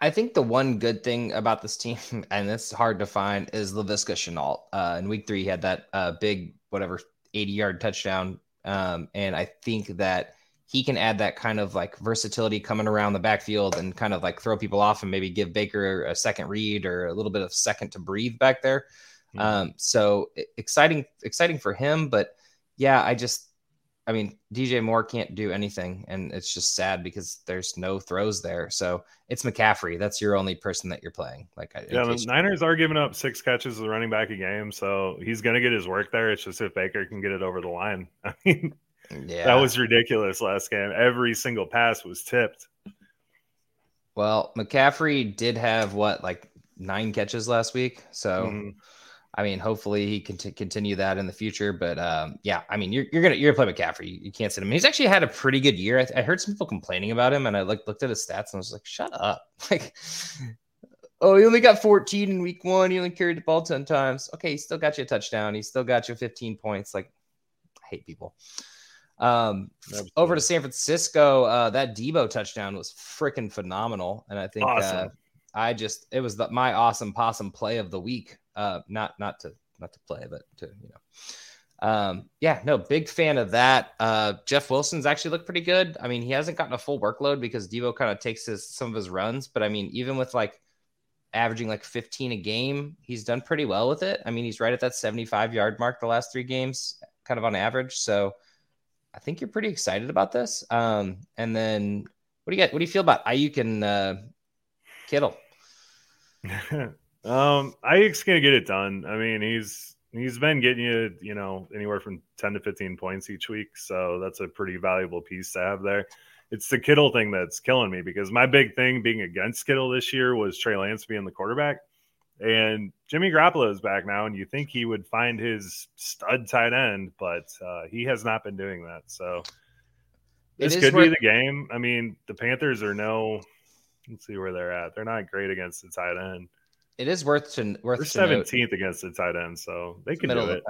I think the one good thing about this team, [LAUGHS] and it's hard to find, is Laviska Shenault. Uh, in week three, he had that uh, big, whatever, 80 yard touchdown. Um, and I think that he can add that kind of like versatility coming around the backfield and kind of like throw people off and maybe give Baker a second read or a little bit of second to breathe back there. Mm-hmm. Um, so exciting, exciting for him. But yeah, I just, I mean, DJ Moore can't do anything, and it's just sad because there's no throws there. So it's McCaffrey. That's your only person that you're playing. Like, yeah, the Niners are giving up six catches of running back a game, so he's going to get his work there. It's just if Baker can get it over the line. [LAUGHS] I mean, yeah, that was ridiculous last game. Every single pass was tipped. Well, McCaffrey did have what, like nine catches last week, so. Mm-hmm I mean, hopefully he can t- continue that in the future. But um, yeah, I mean, you're, you're gonna you're gonna play McCaffrey. You, you can't sit him. He's actually had a pretty good year. I, I, heard some people complaining about him, and I like looked at his stats and I was like, shut up. [LAUGHS] Like, oh, he only got 14 in week one. He only carried the ball 10 times. Okay, he still got you a touchdown. He still got you 15 points. Like, I hate people. Um, over to San Francisco, uh, that Debo touchdown was freaking phenomenal, and I think uh, awesome. uh, I just it was the, my awesome possum play of the week. Uh, not not to not to play, but to you know. Um, yeah, no, big fan of that. Uh, Jeff Wilson's actually looked pretty good. I mean, he hasn't gotten a full workload because Debo kind of takes his some of his runs, but I mean, even with like averaging like 15 a game, he's done pretty well with it. I mean, he's right at that 75 yard mark the last three games, kind of on average. So I think you're pretty excited about this. Um, and then what do you got? What do you feel about Aiyuk and uh, Kittle? [LAUGHS] Um, Aiyuk's gonna get it done. I mean, he's he's been getting you, you know, anywhere from ten to fifteen points each week, so that's a pretty valuable piece to have there. It's the Kittle thing that's killing me because my big thing being against Kittle this year was Trey Lance being the quarterback, and Jimmy Garoppolo is back now, and you think he would find his stud tight end, but uh, he has not been doing that. So this could be the game. I mean, the Panthers are no. Let's see where they're at. They're not great against the tight end it is worth to worth They're seventeenth against the tight end, so they can do it.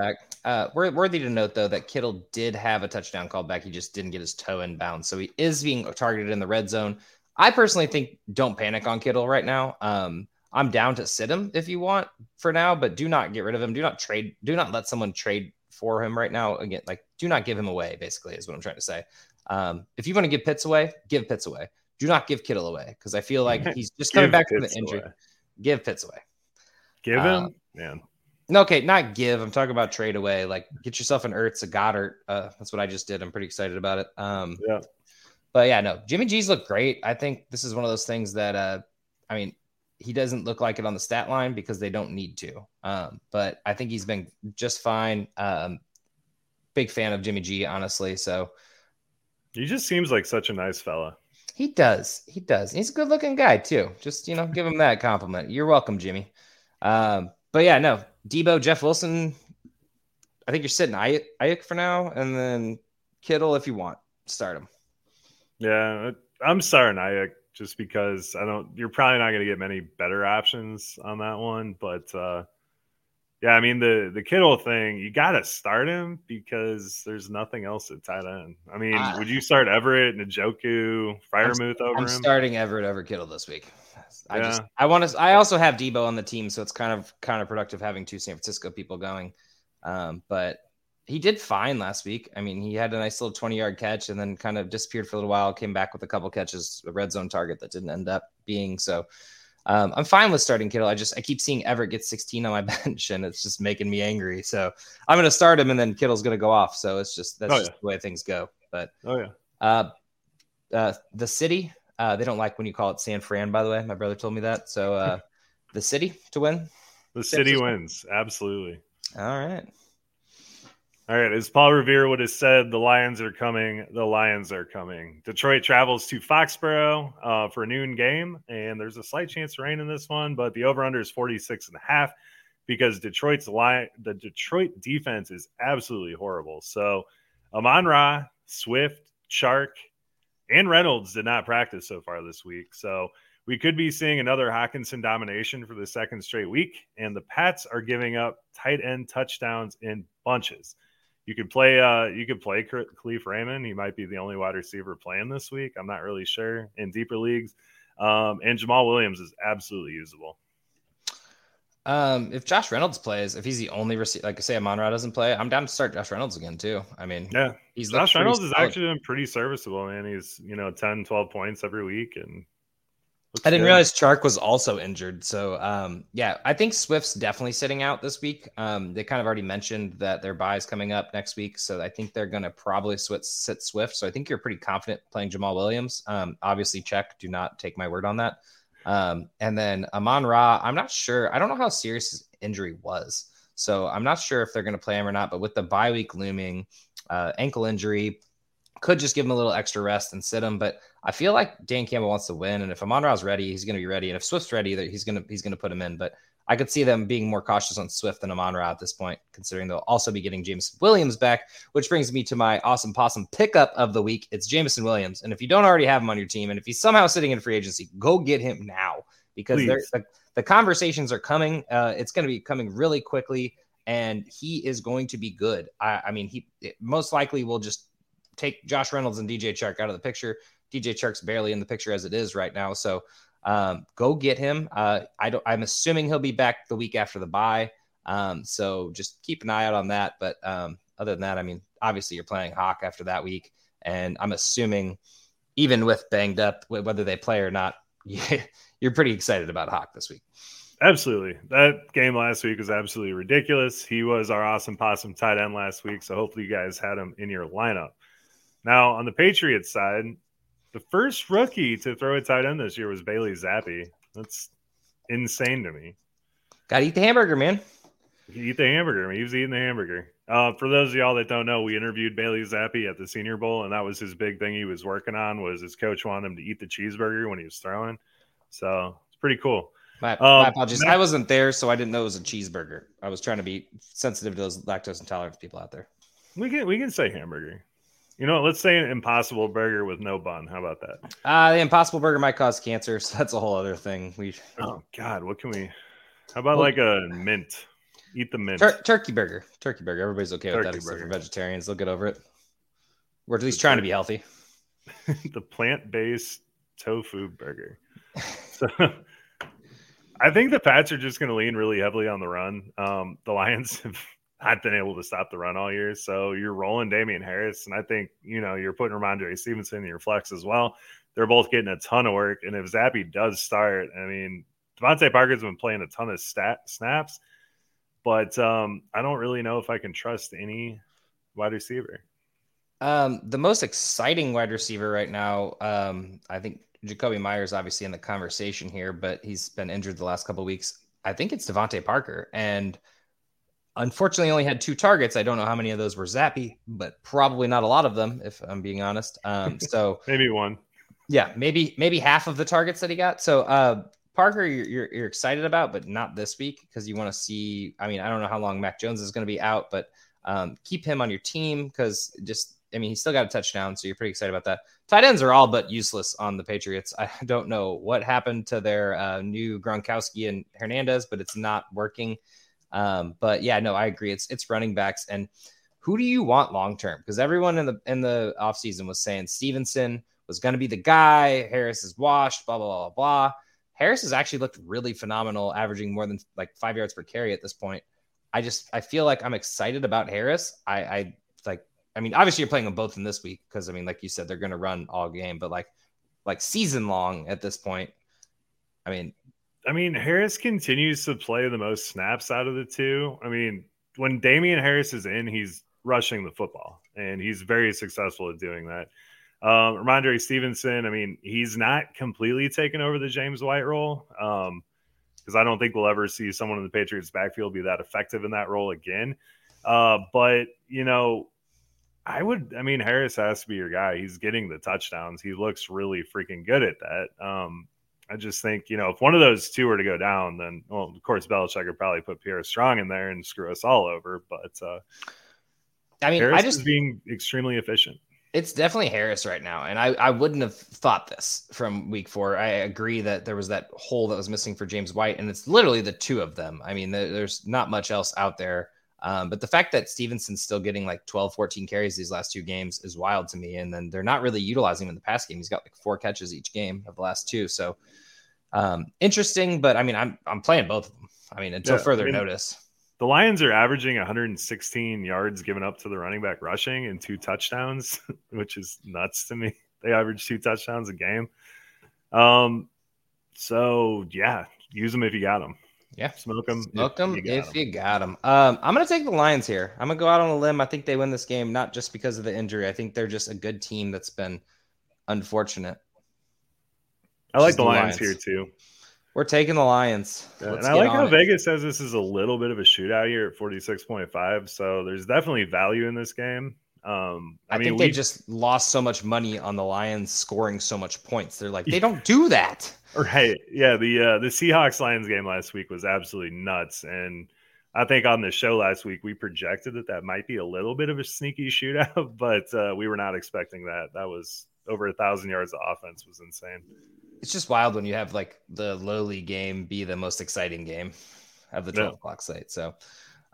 Uh, worthy to note though that Kittle did have a touchdown call back. He just didn't get his toe in bounds, so he is being targeted in the red zone. I personally think don't panic on Kittle right now. Um, I'm down to sit him if you want for now, but do not get rid of him. Do not trade. Do not let someone trade for him right now. Again, like do not give him away. Basically, is what I'm trying to say. Um, if you want to give Pitts away, give Pitts away. Do not give Kittle away because I feel like [LAUGHS] he's just coming back from the injury. Away give Pitts away. Give him, uh, man. No, okay, not give. I'm talking about trade away. Like get yourself an Ertz, a Goedert. Uh, that's what I just did. I'm pretty excited about it. Um, Yeah. But yeah, no, Jimmy G's look great. I think this is one of those things that, uh, I mean, he doesn't look like it on the stat line because they don't need to. Um, but I think he's been just fine. Um, big fan of Jimmy G, honestly. So He just seems like such a nice fella. he does. He does. He's a good looking guy, too. Just, you know, give him that compliment. You're welcome, Jimmy. Um, but yeah, no, Debo, Jeff Wilson. I think you're sitting Aiyuk, Aiyuk for now, and then Kittle if you want. Start him. Yeah, I'm starting Aiyuk just because I don't. You're probably not going to get many better options on that one, but uh, yeah, I mean the the Kittle thing, you got to start him because there's nothing else at tight end. I mean, Ah. would you start Everett, Njoku, Freiermuth over I'm him? starting Everett over Kittle this week. I just I want to. I also have Debo on the team, so it's kind of kind of productive having two San Francisco people going. Um, but he did fine last week. I mean, he had a nice little 20 yard catch and then kind of disappeared for a little while. Came back with a couple catches, a red zone target that didn't end up being so. Um, I'm fine with starting Kittle. I just I keep seeing Everett get 16 on my [LAUGHS] bench, and it's just making me angry. So I'm going to start him, and then Kittle's going to go off. So it's just that's Oh, just yeah. the way things go. But Oh yeah, uh, uh, the city, uh, they don't like when you call it San Fran, by the way. My brother told me that. So uh, [LAUGHS] the city to win. the city wins absolutely. All right. All right, as Paul Revere would have said, the Lions are coming. The Lions are coming. Detroit travels to Foxborough uh, for a noon game, and there's a slight chance of rain in this one, but the over/under is 46 and a half because Detroit's line, the Detroit defense is absolutely horrible. So, Amon Ra, Swift, Chark, and Reynolds did not practice so far this week. So, we could be seeing another Hockenson domination for the second straight week, and the Pats are giving up tight end touchdowns in bunches. You could play. Uh, you could play Kalif Raymond. He might be the only wide receiver playing this week. I'm not really sure in deeper leagues. Um, and Jamaal Williams is absolutely usable. Um, if Josh Reynolds plays, if he's the only receiver, like say Amon Ra doesn't play, I'm down to start Josh Reynolds again too. I mean, Yeah, he's Josh Reynolds has solid. actually been pretty serviceable, man. He's you know 10, 12 points every week, and looks I didn't good. realize Chark was also injured. So, um, yeah, I think Swift's definitely sitting out this week. Um, they kind of already mentioned that their buy is coming up next week. So I think they're going to probably switch, sit Swift. So I think you're pretty confident playing Jamaal Williams. Um, obviously, check. Do not take my word on that. Um, and then Amon Ra, I'm not sure. I don't know how serious his injury was. So I'm not sure if they're going to play him or not. But with the bye week looming, uh, ankle injury, could just give him a little extra rest and sit him. But I feel like Dan Campbell wants to win, and if Amon Ra's ready, he's going to be ready, and if Swift's ready, that he's going to he's going to put him in. But I could see them being more cautious on Swift than Amon Ra at this point, considering they'll also be getting James Williams back, which brings me to my awesome possum pickup of the week. It's Jameson Williams, and if you don't already have him on your team, and if he's somehow sitting in free agency, go get him now because the the conversations are coming. Uh, it's going to be coming really quickly, and he is going to be good. I, I mean, he it most likely will just take Josh Reynolds and DJ Chark out of the picture. DJ Chark's barely in the picture as it is right now. So um, go get him. Uh, I don't, I'm assuming he'll be back the week after the bye. Um, so just keep an eye out on that. But um, other than that, I mean, obviously you're playing Hawk after that week. And I'm assuming even with banged up, whether they play or not, [LAUGHS] you're pretty excited about Hawk this week. Absolutely. That game last week was absolutely ridiculous. He was our awesome possum tight end last week. So hopefully you guys had him in your lineup. Now, on the Patriots side, the first rookie to throw a tight end this year was Bailey Zappe. That's insane to me. Got to eat the hamburger, man. Eat the hamburger. He was eating the hamburger. Uh, for those of y'all that don't know, we interviewed Bailey Zappe at the Senior Bowl, and that was his big thing he was working on. Was his coach wanted him to eat the cheeseburger when he was throwing? So it's pretty cool. My, Um, my apologies. Matt- I wasn't there, so I didn't know it was a cheeseburger. I was trying to be sensitive to those lactose intolerant people out there. We can we can say hamburger. You know, let's say an impossible burger with no bun. How about that? Uh, the Impossible Burger might cause cancer, [LAUGHS] so that's a whole other thing. We Oh God, what can we? How about Well- like a mint? Eat the mint. Tur- turkey burger, turkey burger. Everybody's okay with that Turkey except for vegetarians. They'll get over it. We're at least trying to be healthy. [LAUGHS] the plant-based tofu burger. So [LAUGHS] I think the Pats are just going to lean really heavily on the run. Um, the Lions have not been able to stop the run all year, so you're rolling Damien Harris, and I think you know you're putting Rhamondre Stevenson in your flex as well. They're both getting a ton of work, and if Zappe does start, I mean, DeVante Parker's been playing a ton of stat snaps. but um, I don't really know if I can trust any wide receiver. Um, the most exciting wide receiver right now, um, I think Jakobi Meyers obviously in the conversation here, but he's been injured the last couple weeks. I think it's DeVante Parker, and unfortunately only had two targets. I don't know how many of those were Zappe, but probably not a lot of them, if I'm being honest. Um, [LAUGHS] so maybe one. Yeah, maybe maybe half of the targets that he got. So uh, Parker, you're, you're, you're excited about, but not this week because you want to see. I mean, I don't know how long Mac Jones is going to be out, but um, keep him on your team because just I mean, he still got a touchdown, so you're pretty excited about that. Tight ends are all but useless on the Patriots. [LAUGHS] I don't know what happened to their uh, new Gronkowski and Hernandez, but it's not working. Um, but yeah, no, I agree. It's it's running backs and who do you want long term? Because everyone in the in the offseason was saying Stevenson was going to be the guy. Harris is washed. Blah blah blah blah. Harris has actually looked really phenomenal, averaging more than like five yards per carry at this point. I just I feel like I'm excited about Harris. I, I like I mean obviously you're playing them both in this week because I mean like you said they're going to run all game, but like like season long at this point. I mean I mean, Harris continues to play the most snaps out of the two. I mean, when Damien Harris is in, he's rushing the football, and he's very successful at doing that. Um, Rhamondre Stevenson, I mean, he's not completely taken over the James White role Um, because um, I don't think we'll ever see someone in the Patriots backfield be that effective in that role again. Uh, but, you know, I would, I mean, Harris has to be your guy. He's getting the touchdowns. He looks really freaking good at that. Um, I just think, you know, if one of those two were to go down, then, well, of course, Belichick would probably put Pierre Strong in there and screw us all over. But, uh, I mean, Harris I just being extremely efficient. It's definitely Harris right now. And I, I wouldn't have thought this from week four. I agree that there was that hole that was missing for James White, and it's literally the two of them. I mean, there's not much else out there. Um, but the fact that Stevenson's still getting like 12, 14 carries these last two games is wild to me. And then they're not really utilizing him in the past game. He's got like four catches each game of the last two. So um, interesting, but I mean, I'm I'm playing both of them. I mean, until yeah, further I mean, notice. The Lions are averaging 116 yards given up to the running back rushing and two touchdowns, [LAUGHS] which is nuts to me. They average two touchdowns a game. Um, so yeah, use them if you got them. Yeah, smoke them. Smoke them if, you got, if you got them. Um, I'm gonna take the Lions here. I'm gonna go out on a limb. I think they win this game, not just because of the injury. I think they're just a good team that's been unfortunate. I like the, Lions, Lions, here too. We're taking the Lions. Yeah, and I like how it. Vegas says this is a little bit of a shootout here at 46.5. So there's definitely value in this game. Um, I, I mean, think they just lost so much money on the Lions scoring so much points. They're like, [LAUGHS] they don't do that. Right. Yeah. The uh, the Seahawks Lions game last week was absolutely nuts. And I think on the show last week, we projected that that might be a little bit of a sneaky shootout, [LAUGHS] but uh, we were not expecting that. That was over a thousand yards of offense was insane it's just wild when you have like the lowly game be the most exciting game of the 12 yeah. o'clock slate. So,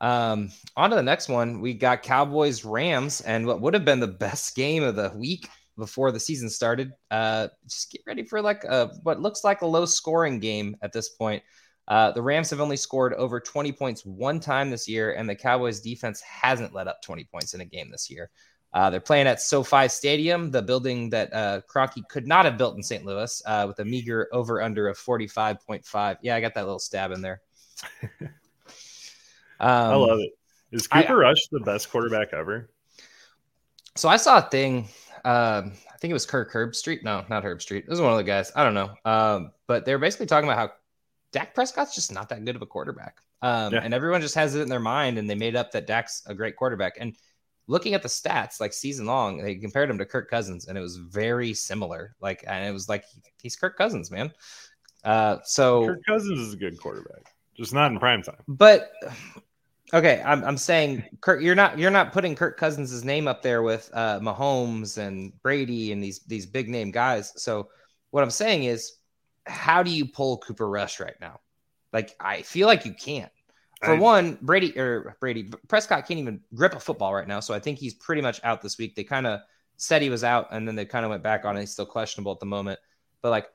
um, on to the next one. We got Cowboys Rams, and what would have been the best game of the week before the season started. Uh, just get ready for like a what looks like a low scoring game at this point. Uh, the Rams have only scored over 20 points one time this year, and the Cowboys defense hasn't let up 20 points in a game this year. Uh, they're playing at SoFi Stadium, the building that uh, Kroenke could not have built in St. Louis, uh, with a meager over under of 45.5. Yeah, I got that little stab in there. [LAUGHS] um, I love it. Is Cooper I, Rush the best quarterback ever? So I saw a thing. Um, I think it was Kirk Herbstreit. No, not Herbstreit. It was one of the guys. I don't know. Um, but they were basically talking about how Dak Prescott's just not that good of a quarterback. Um, yeah. And everyone just has it in their mind, and they made up that Dak's a great quarterback. And – looking at the stats like season long, they compared him to Kirk Cousins, and it was very similar. Like, and it was like he's Kirk Cousins, man. Uh, so Kirk Cousins is a good quarterback, just not in prime time. But okay, I'm I'm saying Kirk, you're not you're not putting Kirk Cousins' name up there with uh, Mahomes and Brady and these these big name guys. So what I'm saying is, how do you pull Cooper Rush right now? Like, I feel like you can't. For I, one, Brady or Brady Prescott can't even grip a football right now, so I think he's pretty much out this week. They kind of said he was out, and then they kind of went back on it. He's still questionable at the moment, but like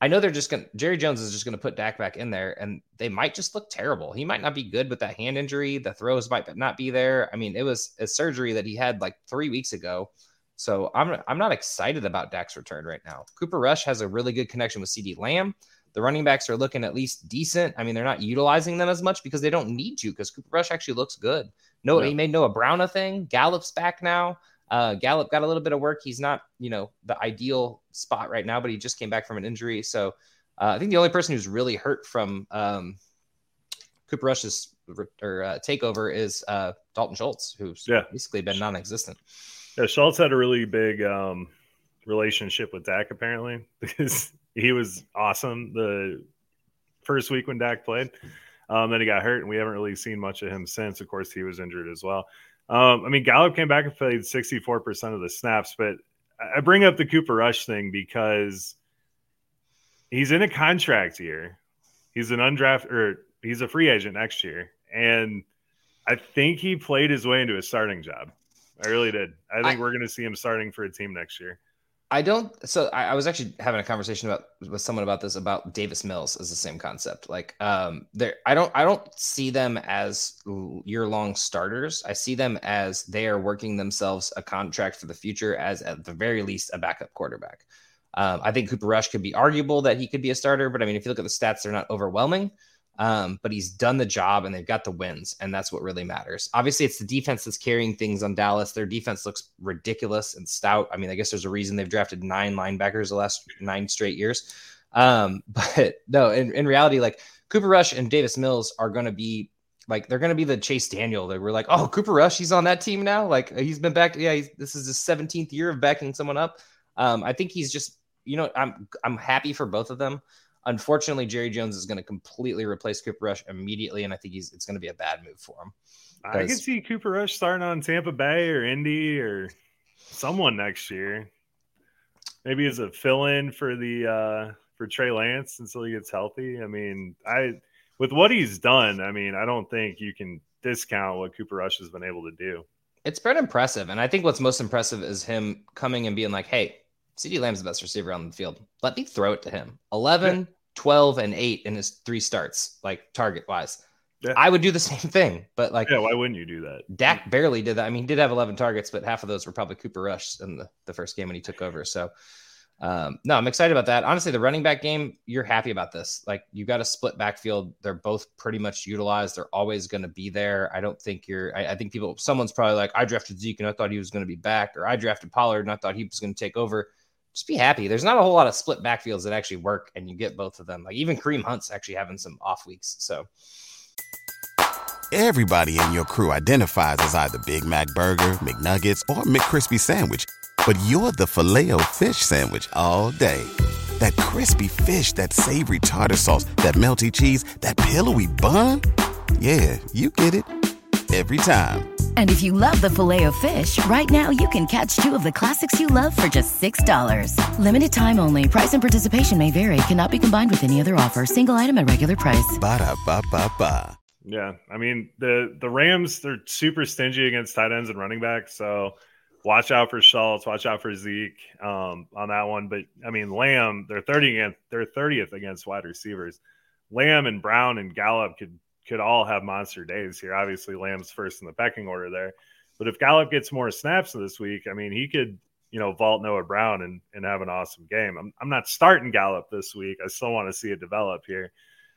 I know they're just gonna Jerry Jones is just gonna put Dak back in there, and they might just look terrible. He might not be good with that hand injury. The throws might not be there. I mean, it was a surgery that he had like three weeks ago. So I'm I'm not excited about Dak's return right now. Cooper Rush has a really good connection with CeeDee Lamb. The running backs are looking at least decent. I mean, they're not utilizing them as much because they don't need to because Cooper Rush actually looks good. No, yeah. he made Noah Brown a thing. Gallup's back now. Uh, Gallup got a little bit of work. He's not, you know, the ideal spot right now, but he just came back from an injury. So uh, I think the only person who's really hurt from um, Cooper Rush's or uh, takeover is uh, Dalton Schultz, who's yeah. basically been non-existent. Yeah, Schultz had a really big um, relationship with Dak apparently [LAUGHS] because he was awesome the first week when Dak played. Um, then he got hurt, and we haven't really seen much of him since. Of course, he was injured as well. Um, I mean, Gallup came back and played 64% of the snaps, but I bring up the Cooper Rush thing because he's in a contract year. He's an undrafted or he's a free agent next year. And I think he played his way into a starting job. I really did. I think I, we're going to see him starting for a team next year. I don't. So I, I, was actually having a conversation about with someone about this about Davis Mills as the same concept. Like, um, there, I don't, I don't see them as year long starters. I see them as they are working themselves a contract for the future as at the very least a backup quarterback. Um, I think Cooper Rush could be arguable that he could be a starter, but I mean, if you look at the stats, they're not overwhelming. Um, but he's done the job and they've got the wins, and that's what really matters. Obviously, it's the defense that's carrying things on Dallas. Their defense looks ridiculous and stout. I mean, I guess there's a reason they've drafted nine linebackers the last nine straight years. Um, [LAUGHS] but no, in, in reality, like Cooper Rush and Davis Mills are going to be like they're going to be the Chase Daniel. They were like, oh, Cooper Rush, he's on that team now. Like he's been back. Yeah, this is his 17th year of backing someone up. Um, I think he's just, you know, I'm I'm happy for both of them. Unfortunately, Jerry Jones is going to completely replace Cooper Rush immediately, and I think he's it's going to be a bad move for him. I can see Cooper Rush starting on Tampa Bay or Indy or someone next year. Maybe as a fill-in for the uh, for Trey Lance until he gets healthy. I mean, I with what he's done, I mean, I don't think you can discount what Cooper Rush has been able to do. It's been impressive, and I think what's most impressive is him coming and being like, "Hey, CeeDee Lamb's the best receiver on the field. Let me throw it to him. 11, yeah. 12, and 8 in his three starts, like target wise. Yeah. I would do the [LAUGHS] same thing, but like, yeah, why wouldn't you do that? Dak barely did that. I mean, he did have 11 targets, but half of those were probably Cooper Rush in the, the first game when he took over. So, um, no, I'm excited about that. Honestly, the running back game, you're happy about this. Like, you got a split backfield. They're both pretty much utilized. They're always going to be there. I don't think you're, I, I, think people, someone's probably like, I drafted Zeke and I thought he was going to be back, or I drafted Pollard and I thought he was going to take over just be happy. There's not a whole lot of split backfields that actually work, and you get both of them. Like even Kareem Hunt's actually having some off weeks. So everybody in your crew identifies as either Big Mac Burger, McNuggets, or McCrispy Sandwich, but you're the filet fish Sandwich all day. That crispy fish, that savory tartar sauce, that melty cheese, that pillowy bun. Yeah, you get it every time. And if you love the filet of fish, right now you can catch two of the classics you love for just $6. Limited time only. Price and participation may vary. Cannot be combined with any other offer. Single item at regular price. Ba da ba ba ba. Yeah, I mean the the Rams they're super stingy against tight ends and running backs, so watch out for Schultz, watch out for Zeke um, on that one. But I mean Lamb, they're thirty against they're thirtieth against wide receivers. Lamb and Brown and Gallup could could all have monster days here. Obviously, Lamb's first in the pecking order there. But if Gallup gets more snaps this week, I mean, he could, you know, vault Noah Brown and, and have an awesome game. I'm, I'm not starting Gallup this week. I still want to see it develop here.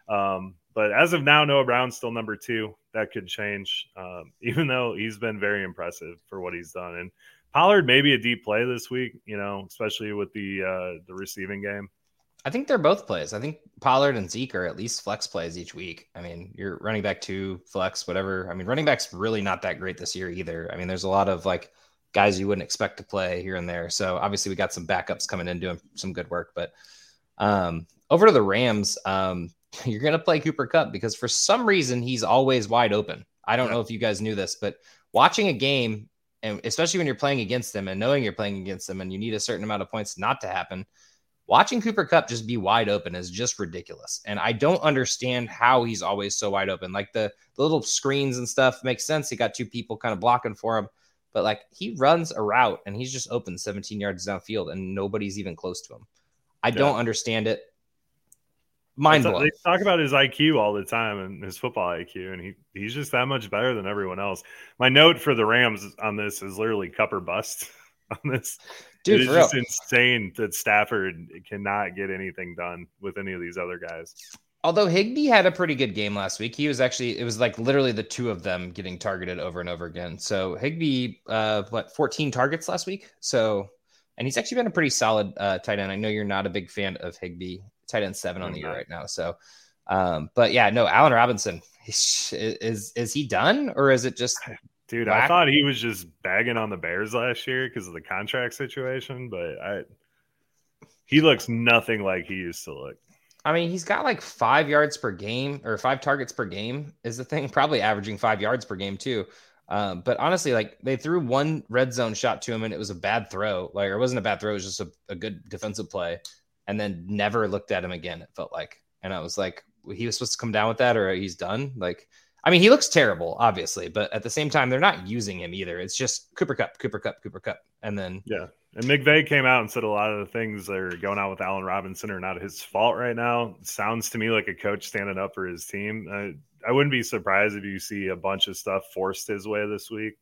Um, but as of now, Noah Brown's still number two. That could change, um, [LAUGHS] even though he's been very impressive for what he's done. And Pollard may be a deep play this week, you know, especially with the uh, the receiving game. I think they're both plays. I think Pollard and Zeke are at least flex plays each week. I mean, you're running back two, flex, whatever. I mean, running back's really not that great this year either. I mean, there's a lot of like guys you wouldn't expect to play here and there. So obviously we got some backups coming in doing some good work. But um, over to the Rams, um, [LAUGHS] you're gonna play Cooper Kupp because for some reason he's always wide open. I don't know if you guys knew this, but watching a game and especially when you're playing against them and knowing you're playing against them and you need a certain amount of points not to happen watching Cooper Kupp just be wide open is just ridiculous. And I don't understand how he's always so wide open. Like the, the little screens and stuff makes sense. He got two people kind of blocking for him, but like he runs a route and he's just open 17 yards downfield and nobody's even close to him. I yeah. don't understand it. Mind blowing. They talk about his IQ all the time and his football IQ, and he he's just that much better than everyone else. My note for the Rams on this is literally cup or bust [LAUGHS] on this Dude, it is for real. just insane that Stafford cannot get anything done with any of these other guys. Although Higbee had a pretty good game last week, he was actually it was like literally the two of them getting targeted over and over again. So Higbee, uh, what 14 targets last week? So, and he's actually been a pretty solid uh, tight end. I know you're not a big fan of Higbee, tight end seven on I'm the year right now. So, um, but yeah, no, Allen Robinson is [LAUGHS] is is he done or is it just Dude, I thought he was just bagging on the Bears last year because of the contract situation, but I he looks nothing like he used to look. I mean, he's got like five yards per game or five targets per game is the thing, [LAUGHS] probably averaging five yards per game too. Um, but honestly, like they threw one red zone shot to him and it was a bad throw. Like it wasn't a bad throw, it was just a, a good defensive play. And then never looked at him again, it felt like. And I was like, he was supposed to come down with that or he's done. Like, I mean, he looks terrible, obviously, but at the same time, they're not using him either. It's just Cooper Kupp, Cooper Kupp, Cooper Kupp. And then Yeah. And McVay came out and said a lot of the things that are going on with Allen Robinson are not his fault right now. Sounds to me like a coach standing up for his team. I, I wouldn't be surprised if you see a bunch of stuff forced his way this week.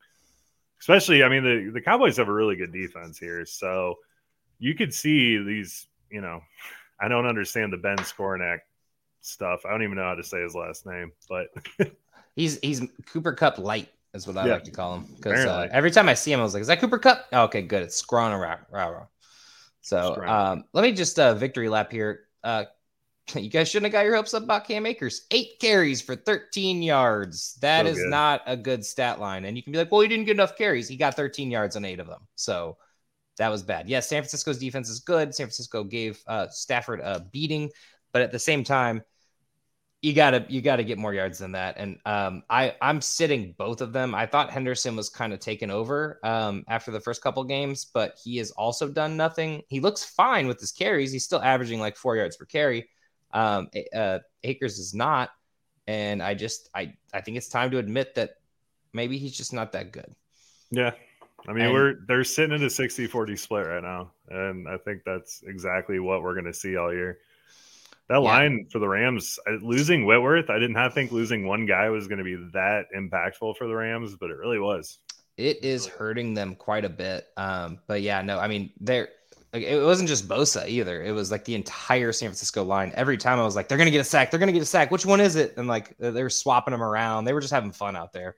Especially, I mean, the, the Cowboys have a really good defense here. So you could see these, you know, I don't understand the Ben Skowronek stuff. I don't even know how to say his last name, but [LAUGHS] He's he's Cooper Kupp light is what I Yeah. like to call him because uh, every time I see him, I was like, "Is that Cooper Kupp?" Oh, okay, good. It's Scrawny Rah Rah. So um, let me just uh, victory lap here. Uh, [LAUGHS] you guys shouldn't have got your hopes up about Cam Akers. Eight carries for 13 yards. That So is good. not a good stat line. And you can be like, "Well, he didn't get enough carries. He got 13 yards on eight of them." So that was bad. Yes, San Francisco's defense is good. San Francisco gave uh, Stafford a beating, but at the same time, you gotta you gotta get more yards than that. And um, I I'm sitting both of them. I thought Henderson was kind of taken over um, after the first couple games, but he has also done nothing. He looks fine with his carries. He's still averaging like four yards per carry. Um, uh, Akers is not, and I just I I think it's time to admit that maybe he's just not that good. Yeah. I mean, And- we're they're sitting in a 60 40 split right now. And I think that's exactly what we're going to see all year. That Yeah. line for the Rams, losing Whitworth, I did not think losing one guy was going to be that impactful for the Rams, but it really was. It is hurting them quite a bit. Um, but yeah, no, I mean, they're it wasn't just Bosa either. It was like the entire San Francisco line. Every time I was like, they're gonna get a sack, they're gonna get a sack. Which one is it? And like they were swapping them around. They were just having fun out there.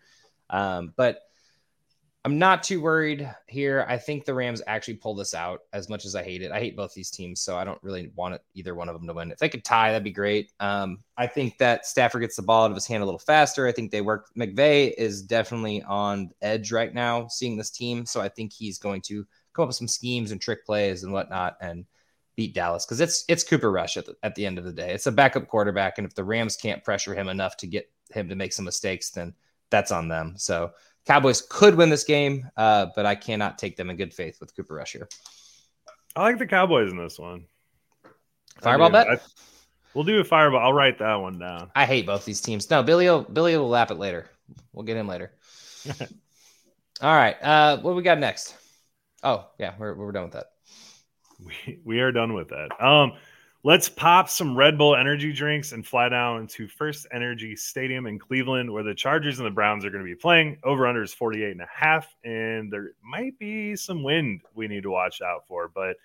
Um, but I'm not too worried here. I think the Rams actually pull this out as much as I hate it. I hate both these teams, so I don't really want it, either one of them to win. If they could tie, that'd be great. Um, I think that Stafford gets the ball out of his hand a little faster. I think they work. McVay is definitely on edge right now, seeing this team. So I think he's going to come up with some schemes and trick plays and whatnot and beat Dallas because it's it's Cooper Rush at the, at the end of the day. It's a backup quarterback, and if the Rams can't pressure him enough to get him to make some mistakes, then that's on them. So Cowboys could win this game, uh, but I cannot take them in good faith with Cooper Rush here. I like the Cowboys in this one. Fireball bet? I- we'll do a fireball. I'll write that one down. I hate both these teams. No, Billy will Billy will lap it later. We'll get him later. [LAUGHS] All right. Uh, what we got next? Oh, yeah, we're we're done with that. We, we are done with that. Um, let's pop some Red Bull energy drinks and fly down to First Energy Stadium in Cleveland, where the Chargers and the Browns are going to be playing. Over under is 48 and a half, and there might be some wind we need to watch out for. But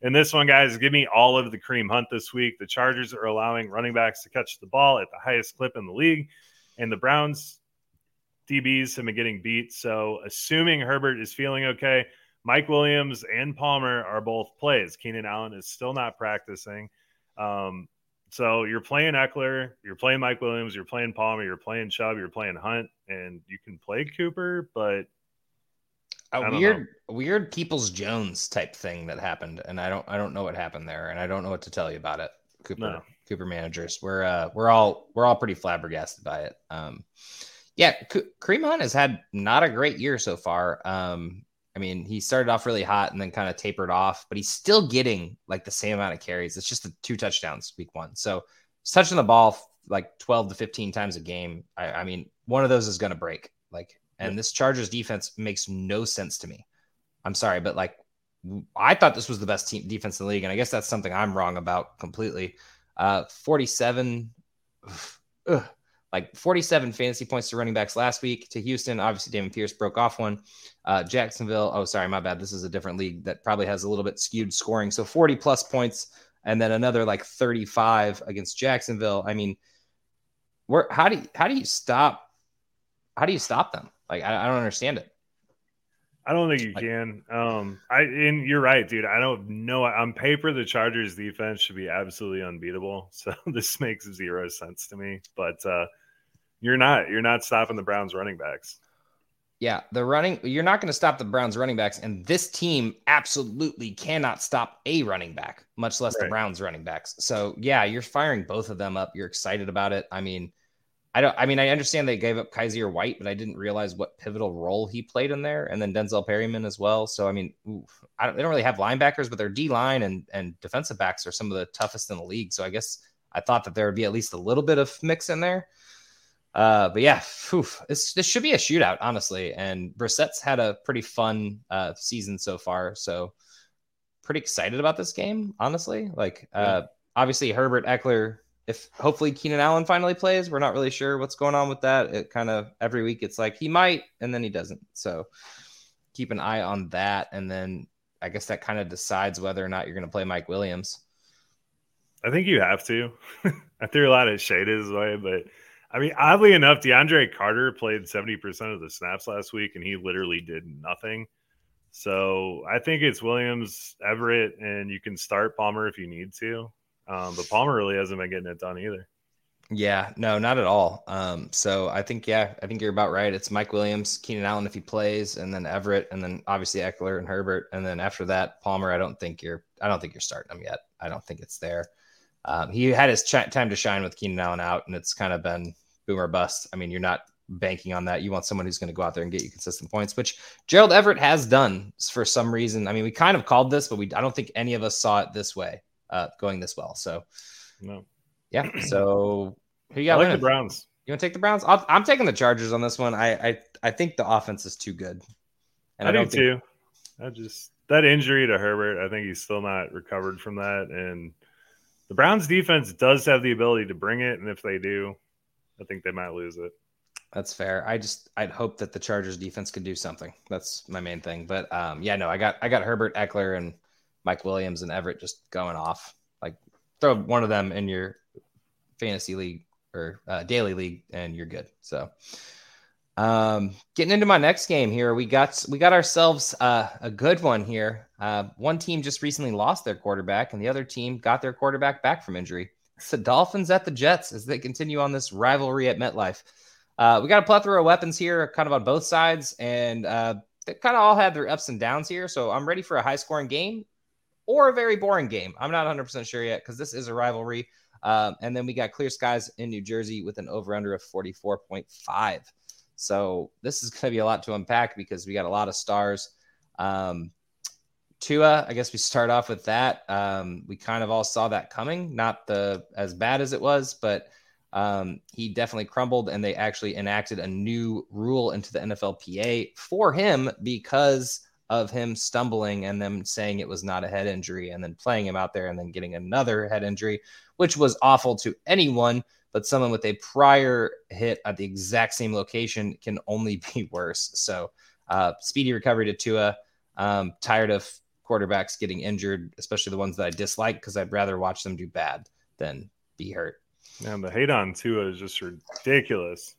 in this one, guys, give me all of the Kareem Hunt this week. The Chargers are allowing running backs to catch the ball at the highest clip in the league, and the Browns DBs have been getting beat. So, assuming Herbert is feeling okay, Mike Williams and Palmer are both plays. Keenan Allen is still not practicing. Um, so you're playing Ekeler, you're playing Mike Williams, you're playing Palmer, you're playing Chubb, you're playing Hunt, and you can play Cooper, but A weird, weird Peoples Jones type thing that happened, and I don't, I don't know what happened there, and I don't know what to tell you about it. Cooper, No. Cooper managers, we're, uh, we're all, we're all pretty flabbergasted by it. Um, yeah, Hunt has had not a great year so far. Um, I mean, he started off really hot and then kind of tapered off, but he's still getting like the same amount of carries. It's just the two touchdowns week one. So he's touching the ball like 12 to 15 times a game. I, I mean, one of those is going to break. Like, and this Chargers defense makes no sense to me. I'm sorry, but like, I thought this was the best team defense in the league, and I guess that's something I'm wrong about completely. Uh, 47, [SIGHS] ugh, like 47 fantasy points to running backs last week to Houston. Obviously, Dameon Pierce broke off one. Uh, Jacksonville, oh, sorry, my bad. This is a different league that probably has a little bit skewed scoring. So 40 plus points and then another like 35 against Jacksonville. I mean, where how do you, how do you stop how do you stop them? Like I, I don't understand it. I don't think you can. Um, I and you're right, dude. I don't know. On paper, the Chargers defense should be absolutely unbeatable. [LAUGHS] So this makes zero sense to me. But uh, you're not. You're not stopping the Browns running backs. Yeah, the running. You're not going to stop the Browns running backs, and this team absolutely cannot stop a running back, much less right. the Browns running backs. So yeah, you're firing both of them up. You're excited about it. I mean, I don't. I mean, I understand they gave up Kyzir White, but I didn't realize what pivotal role he played in there, and then Denzel Perryman as well. So I mean, oof, I don't, they don't really have linebackers, but their D line and and defensive backs are some of the toughest in the league. So I guess I thought that there would be at least a little bit of mix in there. Uh, but yeah, oof, this should be a shootout, honestly. And Brissett's had a pretty fun uh, season so far, so pretty excited about this game, honestly. Like, uh, obviously Herbert Ekeler if hopefully Keenan Allen finally plays, we're not really sure what's going on with that. It kind of every week it's like he might and then he doesn't. So keep an eye on that. And then I guess that kind of decides whether or not you're going to play Mike Williams. I think you have to. [LAUGHS] I threw a lot of shade his way, but I mean, oddly enough, DeAndre Carter played 70% of the snaps last week and he literally did nothing. So I think it's Williams, Everett, and you can start Palmer if you need to. Um, but Palmer really hasn't been getting it done either. Yeah, no, not at all. Um, so I think, yeah, I think you're about right. It's Mike Williams, Keenan Allen if he plays, and then Everett, and then obviously Ekeler and Herbert, and then after that, Palmer. I don't think you're, I don't think you're starting him yet. I don't think it's there. Um, he had his ch- time to shine with Keenan Allen out, and it's kind of been boomer bust. I mean, you're not banking on that. You want someone who's going to go out there and get you consistent points, which Gerald Everett has done for some reason. I mean, we kind of called this, but we I don't think any of us saw it this way uh, going this well. So, no, yeah. [CLEARS THROAT] So who you got? I like the Browns. You want to take the Browns? i am taking the Chargers on this one. I, I I think the offense is too good. And I, I do think... too. I just that injury to Herbert. I think he's still not recovered from that, and the Browns defense does have the ability to bring it, and if they do, I think they might lose it. That's fair. I just I'd hope that the Chargers defense could do something. That's my main thing. But um, yeah, no, I got I got Herbert Ekeler and Mike Williams and Everett just going off. Like throw one of them in your fantasy league or uh, daily league, and you're good. So, um, getting into my next game here, we got we got ourselves uh, a good one here. Uh, one team just recently lost their quarterback, and the other team got their quarterback back from injury. It's the Dolphins at the Jets as they continue on this rivalry at MetLife. Uh, we got a plethora of weapons here, kind of on both sides, and uh, they kind of all had their ups and downs here. So I'm ready for a high scoring game or a very boring game. I'm not 100% sure yet because this is a rivalry. Um, and then we got clear skies in New Jersey with an over under of 44.5. So this is going to be a lot to unpack because we got a lot of stars. Um, Tua, I guess we start off with that. Um, we kind of all saw that coming, not the as bad as it was, but um, he definitely crumbled, and they actually enacted a new rule into the NFLPA for him because of him stumbling and them saying it was not a head injury and then playing him out there and then getting another head injury, which was awful to anyone. But someone with a prior hit at the exact same location can only [LAUGHS] be worse. So, uh, speedy recovery to Tua. Um, tired of quarterbacks getting injured, especially the ones that I dislike, because I'd rather watch them do bad than be hurt. Man, the hate on Tua is just ridiculous.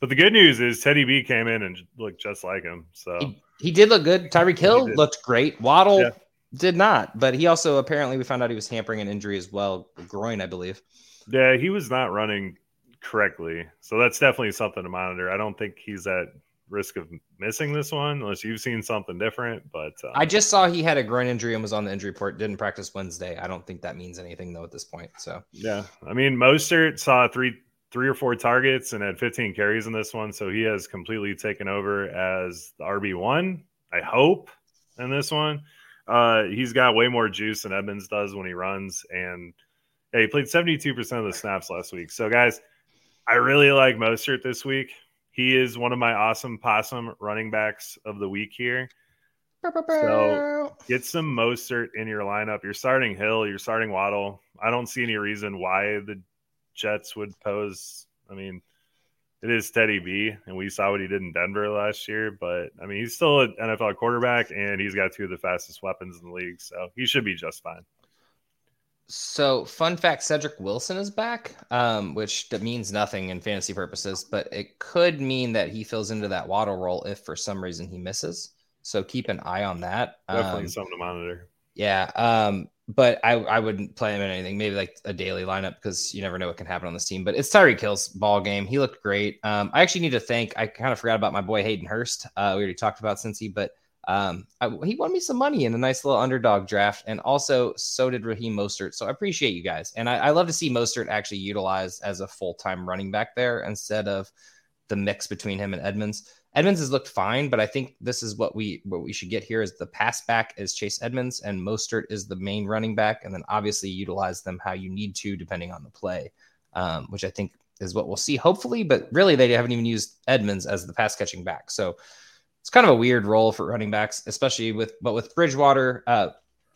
But the good news is Teddy B came in and looked just like him. So he, he did look good. Tyreek Hill looked great. Waddle yeah. did not, but he also apparently we found out he was hampering an injury as well, groin, I believe. Yeah, he was not running correctly. So that's definitely something to monitor. I don't think he's at risk of missing this one unless you've seen something different. But um, I just saw he had a groin injury and was on the injury report. Didn't practice Wednesday. I don't think that means anything though at this point. So yeah, I mean Mostert saw three three or four targets and had 15 carries in this one. So he has completely taken over as the RB1, I hope, in this one. Uh, he's got way more juice than Edmonds does when he runs. And yeah, he played 72% of the snaps last week. So, guys, I really like Mostert this week. He is one of my awesome possum running backs of the week here. So get some Mostert in your lineup. You're starting Hill, you're starting Waddle. I don't see any reason why the Jets would pose I mean, it is Teddy B, and we saw what he did in Denver last year. But I mean, he's still an NFL quarterback, and he's got two of the fastest weapons in the league, so he should be just fine. So, fun fact: Cedric Wilson is back, um, which means nothing in fantasy purposes, but it could mean that he fills into that Waddle role if for some reason he misses. So keep an eye on that. Definitely Um, something to monitor. Yeah. Um, but I, I wouldn't play him in anything, maybe like a daily lineup because you never know what can happen on this team. But it's Tyreek Hill's ball game. He looked great. Um, I actually need to thank, I kind of forgot about my boy Hayden Hurst. Uh, we already talked about Cincy, but um, I, he won me some money in a nice little underdog draft. And also, so did Raheem Mostert. So I appreciate you guys. And I, I love to see Mostert actually utilized as a full time running back there instead of the mix between him and Edmonds. Edmonds has looked fine, but I think this is what we what we should get here is the pass back is Chase Edmonds and Mostert is the main running back, and then obviously utilize them how you need to depending on the play, um, which I think is what we'll see hopefully. But really, they haven't even used Edmonds as the pass catching back, so it's kind of a weird role for running backs, especially with but with Bridgewater uh,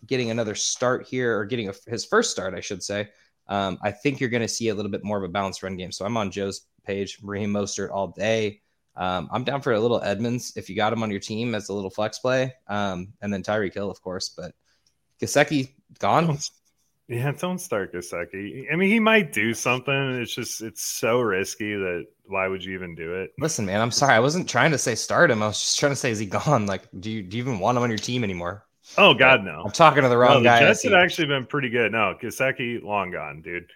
getting another start here or getting a, his first start, I should say. Um, I think you're going to see a little bit more of a balanced run game. So I'm on Joe's page, Raheem Mostert all day. Um, I'm down for a little Edmonds if you got him on your team as a little flex play, um, and then Tyreek Hill, of course. But Gesicki gone. Yeah, don't start Gesicki. I mean, he might do something. It's just it's so risky that why would you even do it? Listen, man, I'm sorry. I wasn't trying to say start him. I was just trying to say, is he gone? Like, do you do you even want him on your team anymore? Oh God, no. I'm talking to the No, wrong the guy. Jets had actually been pretty good. No, Gesicki long gone, dude.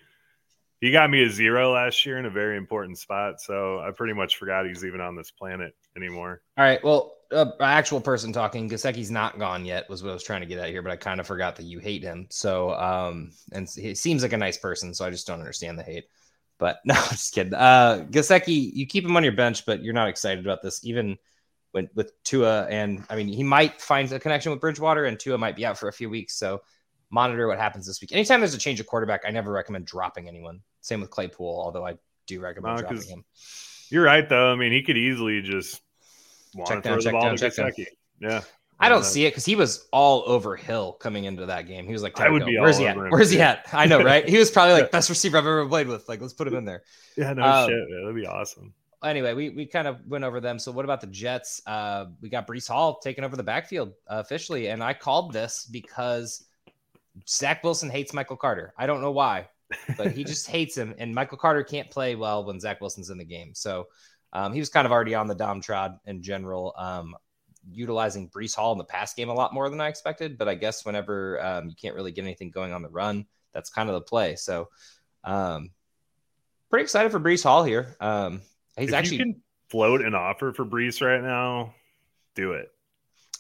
He got me a zero last year in a very important spot, so I pretty much forgot he's even on this planet anymore. All right. Well, uh, actual person talking. Gesicki's not gone yet. Was what I was trying to get at here, but I kind of forgot that you hate him. So, um, and he seems like a nice person. So I just don't understand the hate. But [LAUGHS] no, I'm just kidding. Uh, Gesicki, you keep him on your bench, but you're not excited about this, even when with Tua. And I mean, he might find a connection with Bridgewater, and Tua might be out for a few weeks. So monitor what happens this week. Anytime there's a change of quarterback, I never recommend dropping anyone. Same with Claypool, although I do recommend No, dropping him. You're right, though. I mean, he could easily just Check down, check down, check down. Yeah, I don't Uh, see it because he was all over Hill coming into that game. He was like, I would be Where's he at? him, Where's he at? I know, right? He was probably like [LAUGHS] best receiver I've ever played with. Like, let's put him in there. Yeah, no Um, shit, man. That'd be awesome. Anyway, we we kind of went over them. So what about the Jets? Uh, we got Breece Hall taking over the backfield uh, officially, and I called this because Zach Wilson hates Michael Carter. I don't know why, but he just [LAUGHS] hates him, and Michael Carter can't play well when Zach Wilson's in the game. So um, he was kind of already on the dom trod in general. Um, utilizing Breece Hall in the pass game a lot more than I expected. But I guess whenever um, you can't really get anything going on the run, that's kind of the play. So, um, pretty excited for Breece Hall here. Um, he's if actually, you can float an offer for Breece right now, do it.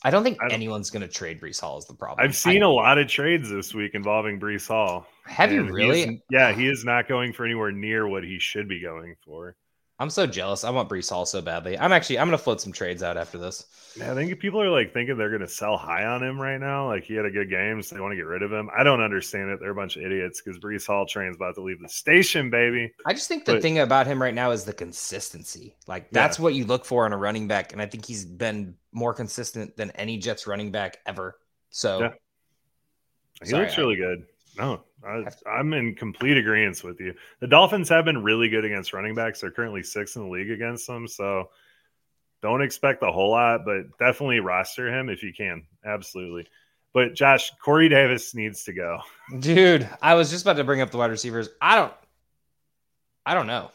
I don't think I don't- anyone's going to trade Breece Hall is the problem. I've seen I- a lot of trades this week involving Breece Hall. Have you really? yeah, he is not going for anywhere near what he should be going for. I'm so jealous. I want Breece Hall so badly. I'm actually, I'm going to float some trades out after this. Yeah, I think people are like thinking they're going to sell high on him right now. Like he had a good game, so they want to get rid of him. I don't understand it. They're a bunch of idiots because Breece Hall train's about to leave the station, baby. I just think the But- thing about him right now is the consistency. Like that's what you look for in a running back, and I think he's been more consistent than any Jets running back ever. So Yeah. He Sorry, looks I- really good. No, I, I'm in complete agreement with you. The Dolphins have been really good against running backs. They're currently six in the league against them. So don't expect a whole lot, but definitely roster him if you can. Absolutely. But Josh, Corey Davis needs to go. dude, I was just about to bring up the wide receivers. I don't, I don't know.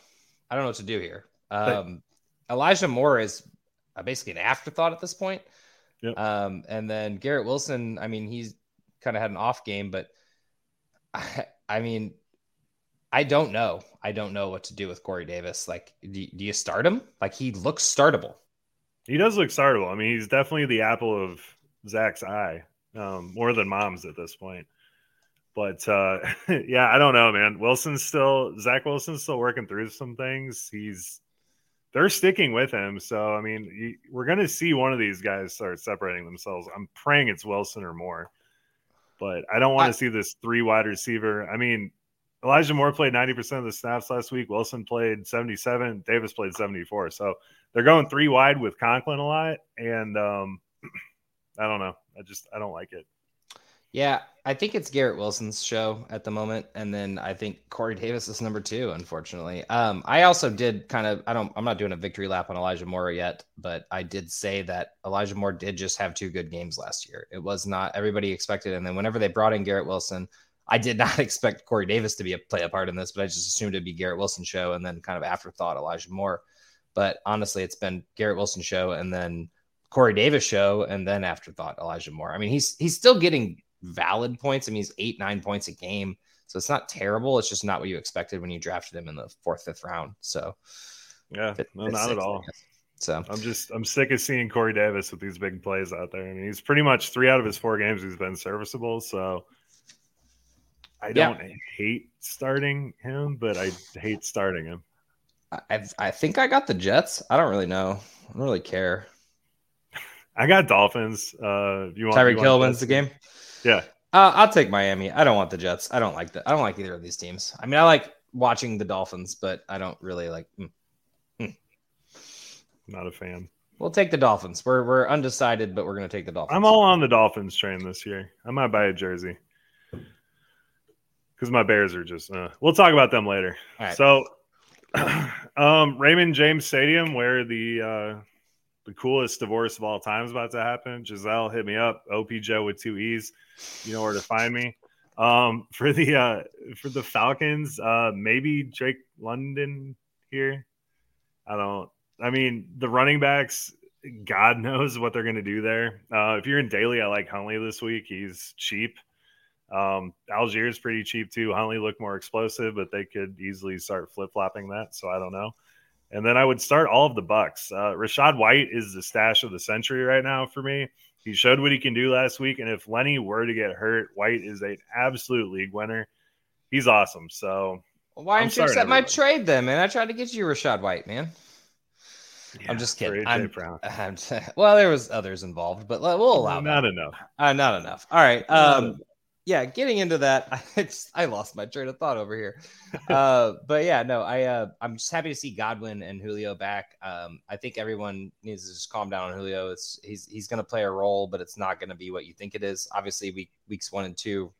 I don't know what to do here. Um, Elijah Moore is uh, basically an afterthought at this point. Yep. Um, and then Garrett Wilson, I mean, he's kind of had an off game, but I, [LAUGHS] I mean, I don't know. I don't know what to do with Corey Davis. Like, do, do you start him? Like, he looks startable. He does look startable. I mean, he's definitely the apple of Zach's eye, um, more than mom's at this point. But uh, [LAUGHS] yeah, I don't know, man. Wilson's still Zach Wilson's still working through some things. He's they're sticking with him, so I mean, you, we're to see one of these guys start separating themselves. I'm praying it's Wilson or Moore, but I don't want I- to see this three wide receiver. I mean, Elijah Moore played 90% of the snaps last week. Wilson played 77. Davis played 74. So they're going three wide with Conklin a lot, and um, [CLEARS THROAT] I don't know. I just I don't like it. Yeah, I think it's Garrett Wilson's show at the moment, and then I think Corey Davis is number two. Unfortunately, um, I also did kind of. I don't. I'm not doing a victory lap on Elijah Moore yet, but I did say that Elijah Moore did just have two good games last year. It was not everybody expected, and then whenever they brought in Garrett Wilson, I did [LAUGHS] not expect Corey Davis to be a play a part in this, but I just assumed it'd be Garrett Wilson show, and then kind of afterthought Elijah Moore. But honestly, it's been Garrett Wilson show, and then Corey Davis show, and then afterthought Elijah Moore. I mean, he's he's still getting valid points. I mean, he's eight, nine points a game. So it's not terrible. It's just not what you expected when you drafted him in the fourth, fifth round. So yeah, no, not at all. So I'm just I'm sick of seeing Corey Davis with these big plays out there. I mean, he's pretty much three out of his four games he's been serviceable. So I don't yeah. hate starting him, but I hate starting him. I I think I got the Jets. I don't really know. I don't really care. [LAUGHS] I got Dolphins. Uh, you want Tyreek Hill wins the game? Yeah. Uh, I'll take Miami. I don't want the Jets. I don't like the. I don't like either of these teams. I mean, I like watching the Dolphins, but I don't really like. Mm, mm. Not a fan. We'll take the Dolphins. We're we're undecided, but we're going to take the Dolphins. I'm all on the Dolphins train this year. I might buy a jersey because my Bears are just. Uh, we'll talk about them later. So, [CLEARS THROAT] um, Raymond James Stadium, where the uh, the coolest divorce of all time is about to happen. Gisele, hit me up. OP Joe with two E's. You know where to find me. Um, [LAUGHS] for the uh, for the Falcons, uh, maybe Drake London here. I don't. I mean, the running backs. God [LAUGHS] knows what they're going to do there. Uh, if you're in daily, I like Huntley this week. He's cheap. Um, Allgeier's pretty cheap too. Huntley looked more explosive, but they could easily start flip flopping that. So I don't know. And then I would start all of the Bucs. Uh, Rachaad White is the stash of the century right now for me. He showed what he can do last week, and if Lenny were to get hurt, White is an absolute league winner. He's awesome. So why didn't you accept my trade then, man? I tried to get you Rachaad White, man. Yeah, I'm just kidding. I'm, [LAUGHS] I'm, well, there was others involved, but we'll allow not that. enough. Uh, not enough. All right. Um, yeah, getting into that, [LAUGHS] I, just, I lost my train of thought over here. Uh, but yeah, no, I uh, I'm just happy to see Godwin and Julio back. Um, I think everyone needs to just calm down on Julio. It's he's he's going to play a role, but it's not going to be what you think it is. Obviously, week weeks one and two,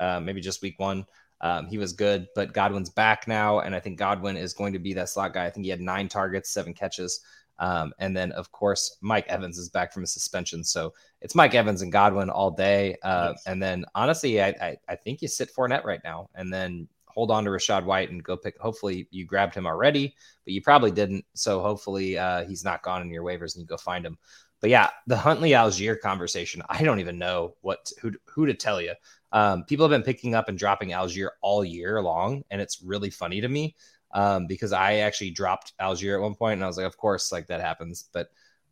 uh, maybe just week one. Um, he was good, but Godwin's back now, and I think Godwin is going to be that slot guy. I think he had nine targets, seven catches. Um, and then, of course, Mike Evans is back from a suspension. So it's Mike Evans and Godwin all day. Uh, yes. And then, honestly, I, I, I, think you sit Fournette right now and then hold on to Rachaad White and go pick. Hopefully, you grabbed him already, but you probably didn't. So hopefully, uh, he's not gone in your waivers and you go find him. But yeah, the Huntley Allgeier conversation, I don't even know what who, who to tell you. Um, people have been picking up and dropping Allgeier all year long, and it's really funny to me um, because I actually dropped Allgeier at one point, and I was like, of course, like that happens, but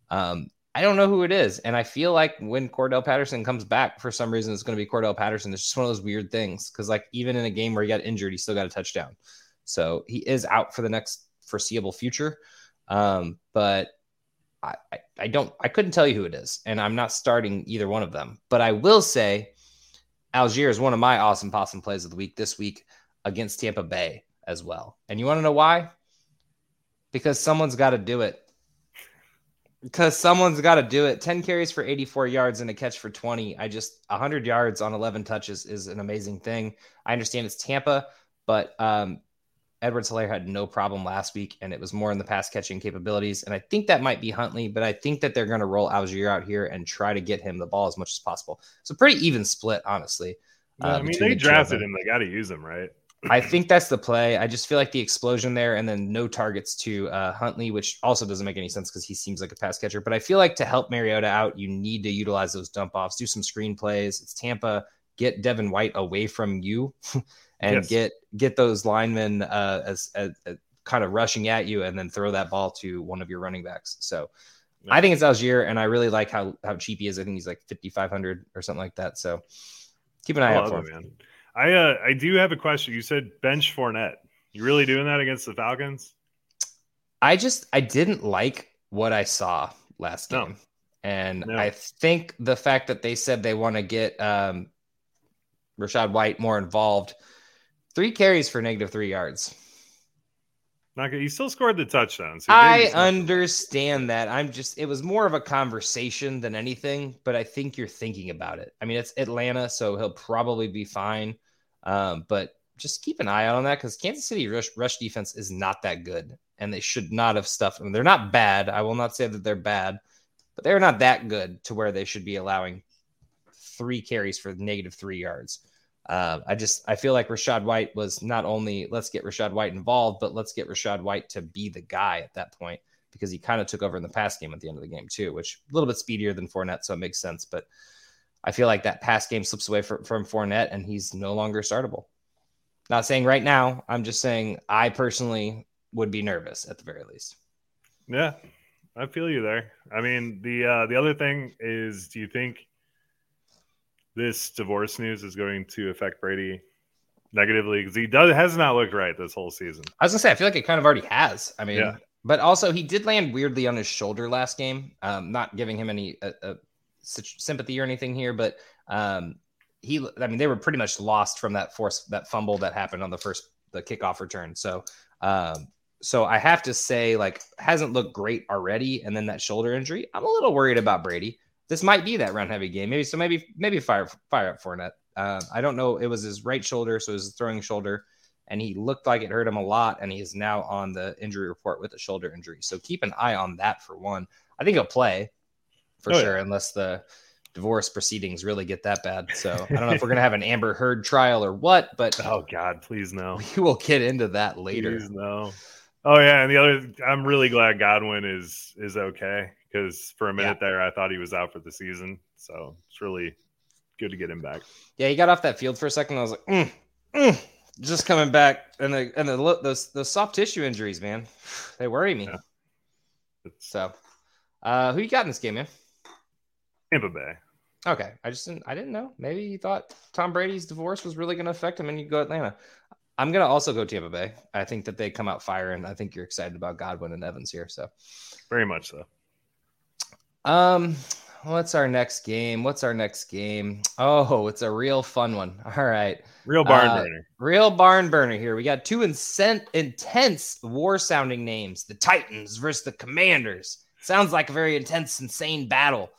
um, I don't know who it is, and I feel like when Cordarrelle Patterson comes back, for some reason, it's going to be Cordarrelle Patterson. It's just one of those weird things because, like, even in a game where he got injured, he still got a touchdown, so he is out for the next foreseeable future. Um, but I, I, don't, I couldn't tell you who it is, and I'm not starting either one of them. But I will say, Allgeier is one of my awesome possum plays of the week this week against Tampa Bay as well. And you want to know why? Because someone's got to do it. Because someone's got to do it. 10 carries for 84 yards and a catch for 20. I just 100 yards on 11 touches is an amazing thing. I understand it's Tampa, but um, Edwards-Helaire had no problem last week, and it was more in the pass catching capabilities. And I think that might be Huntley, but I think that they're going to roll Allgeier out here and try to get him the ball as much as possible. So pretty even split, honestly. Yeah, uh, I mean, they the drafted him. They got to use him, right? I think that's the play. I just feel like the explosion there, and then no targets to uh, Huntley, which also doesn't make any sense because he seems like a pass catcher. But I feel like to help Mariota out, you need to utilize those dump offs, do some screen plays. It's Tampa. Get Devin White away from you, [LAUGHS] and yes. get get those linemen uh, as, as, as, kind of rushing at you, and then throw that ball to one of your running backs. So. Yeah. I think it's Allgeier and I really like how how cheap he is. I think he's like fifty five hundred or something like that. So keep an eye out for him. Man. I uh, I do have a question. You said bench Fournette. You really doing that against the Falcons? I just I didn't like what I saw last game. No. And no. I think the fact that they said they want to get um, Rachaad White more involved, three carries for negative three yards. Not good. He still scored the touchdowns. So I understand that. I'm just it was more of a conversation than anything, but I think you're thinking about it. I mean, it's Atlanta, so he'll probably be fine. Um, but just keep an eye out on that because Kansas City rush, rush defense is not that good, and they should not have stuffed them. They're not bad. I will not say that they're bad, but they're not that good to where they should be allowing three carries for negative three yards. Uh, I just I feel like Rachaad White was not only let's get Rachaad White involved, but let's get Rachaad White to be the guy at that point because he kind of took over in the pass game at the end of the game too, which a little bit speedier than Fournette, so it makes sense. But I feel like that pass game slips away from, from Fournette, and he's no longer startable. Not saying right now. I'm just saying I personally would be nervous at the very least. Yeah, I feel you there. I mean, the uh, the other thing is, do you think this divorce news is going to affect Brady negatively because he does has not looked right this whole season. I was gonna say I feel like it kind of already has. I mean, yeah. but also he did land weirdly on his shoulder last game. Um, not giving him any uh, uh, sympathy or anything here, but um, he. I mean, they were pretty much lost from that force that fumble that happened on the first the kickoff return. So. Um, so I have to say, like, hasn't looked great already, and then that shoulder injury. I'm a little worried about Brady this might be that run heavy game. Maybe so. Maybe maybe fire fire up Fournette. Uh, I don't know. It was his right shoulder, so his throwing shoulder, and he looked like it hurt him a lot. And he is now on the injury report with a shoulder injury. So keep an eye on that for one. I think he'll play for oh, sure, yeah. unless the divorce proceedings really get that bad. So I don't know if we're gonna have an Amber Heard trial or what, but [LAUGHS] oh god, please no. We will get into that later. Please no. Oh yeah, and the other, I'm really glad Godwin is is okay because for a minute yeah. there I thought he was out for the season. So it's really good to get him back. Yeah, he got off that field for a second. I was like, mm, mm, just coming back, and the and the those those soft tissue injuries, man, they worry me. Yeah. So, uh, who you got in this game, man? Tampa Bay. Okay, I just didn't I didn't know. Maybe you thought Tom Brady's divorce was really going to affect him, and you go Atlanta. I'm gonna also go Tampa Bay. I think that they come out firing. I think you're excited about Godwin and Evans here. So, very much so. Um, what's our next game? What's our next game? Oh, it's a real fun one. [LAUGHS] All right. Real barn uh, burner. Real barn burner here. We got two incent- intense war sounding names the Titans versus the Commanders. Sounds like a very intense, insane battle,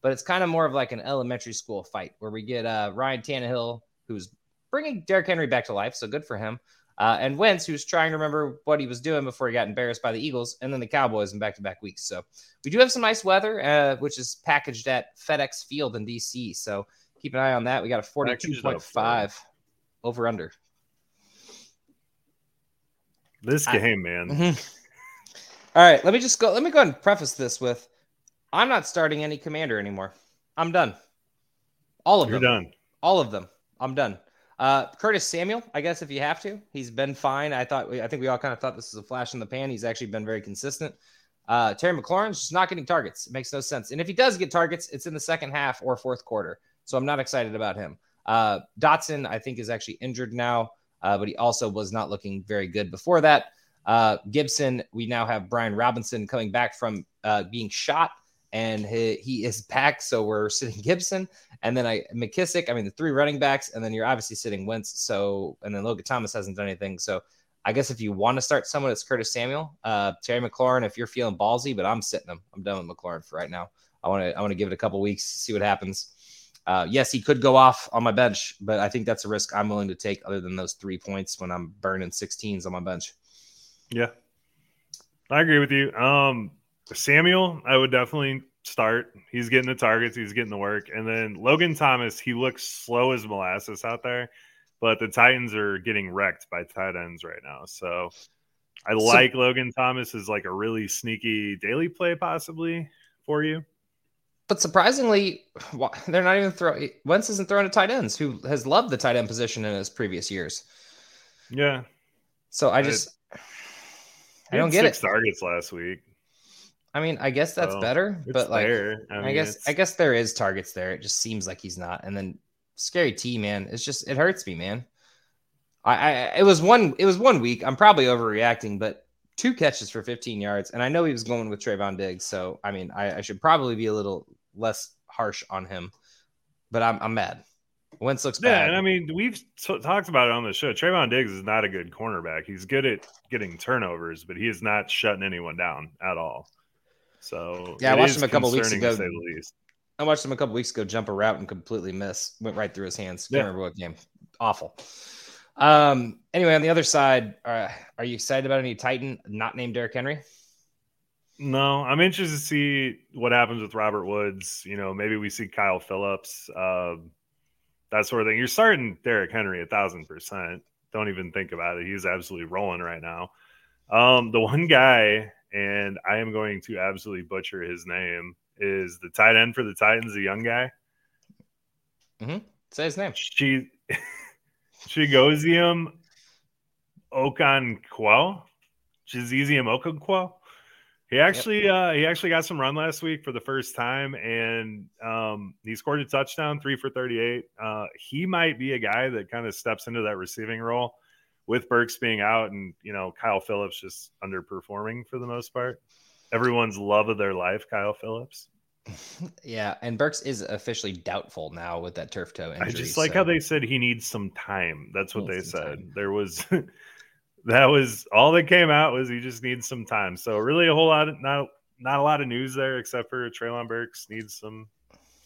but it's kind of more of like an elementary school fight where we get uh, Ryan Tannehill, who's bringing Derrick Henry back to life. So good for him. Uh, and Wentz, who's trying to remember what he was doing before he got embarrassed by the Eagles and then the Cowboys in back to back weeks. So we do have some nice weather, uh, which is packaged at FedEx Field in DC. So keep an eye on that. We got a 42.5 over under. This game, man. Mm-hmm. All right, let me just go. Let me go ahead and preface this with I'm not starting any commander anymore. I'm done. All of You're them. done. All of them. I'm done. Uh, Curtis Samuel, I guess if you have to, he's been fine. I thought, I think we all kind of thought this was a flash in the pan. He's actually been very consistent. Uh, Terry McLaurin's just not getting targets. It makes no sense. And if he does get targets, it's in the second half or fourth quarter. So I'm not excited about him. Uh, Dotson, I think, is actually injured now, uh, but he also was not looking very good before that. Uh, Gibson, we now have Brian Robinson coming back from uh, being shot and he, he is back. So we're sitting [LAUGHS] Gibson, and then I McKissic. I mean, the three running backs, and then you're obviously sitting Wentz. So and then Logan Thomas hasn't done anything. So I guess if you want to start someone, it's Curtis Samuel, uh, Terry McLaurin. If you're feeling ballsy, but I'm sitting him. I'm done with McLaurin for right now. I want to I want to give it a couple weeks, see what happens. Uh, yes, he could go off on my bench, but I think that's a risk I'm willing to take other than those three points when I'm burning 16s on my bench. Yeah, I agree with you. Um, Samuel, I would definitely start. He's getting the targets, he's getting the work. And then Logan Thomas, he looks slow as molasses out there, but the Titans are getting wrecked by tight ends right now. So I so, like Logan Thomas as like a really sneaky daily play possibly for you. But surprisingly, they're not even throwing. Wentz isn't throwing to tight ends, who has loved the tight end position in his previous years. Yeah. So I just, I don't get six it. Targets last week. I mean, I guess that's better, but like, I, mean, I, guess it's... I guess there is targets there. It just seems like he's not. And then scary T, man, it's just it hurts me, man. I, I it was one it was one week. I'm probably overreacting, but two catches for 15 yards, and I know he was going with Trevon Diggs, so I mean, I, I should probably be a little less harsh on him. But I'm I'm mad. Wentz looks Yeah, bad. and I mean we've t- talked about it on the show. Trevon Diggs is not a good cornerback. He's good at getting turnovers, but he is not shutting anyone down at all. So Yeah, I watched him a couple weeks ago. say the least. I watched him a couple weeks ago jump a route and completely miss. Went right through his hands. Can't Yeah. remember what game. Awful. Um. Anyway, on the other side, uh, are you excited about any Titan not named Derrick Henry? No, I'm interested to see what happens with Robert Woods. You know, maybe we see Kyle Philips, uh, that sort of thing. You're starting Derrick Henry a thousand percent. Don't even think about it. He's absolutely rolling right now. Um, the one guy, and I am going to absolutely butcher his name, is the tight end for the Titans, the young guy. Mm-hmm. Say his name. She [LAUGHS] Chigoziem Okonkwo. Chizizium Okonkwo. He actually uh he actually got some run last week for the first time and um he scored a touchdown, 3 for 38. Uh he might be a guy that kind of steps into that receiving role with Burks being out and you know Kyle Philips just underperforming for the most part. Everyone's love of their life, Kyle Philips. [LAUGHS] Yeah, and Burks is officially doubtful now with that turf toe injury. I just like so- how they said he needs some time. That's what they said. time. There was [LAUGHS] that was all that came out was he just needs some time. So really a whole lot of not not a lot of news there except for Treylon Burks needs some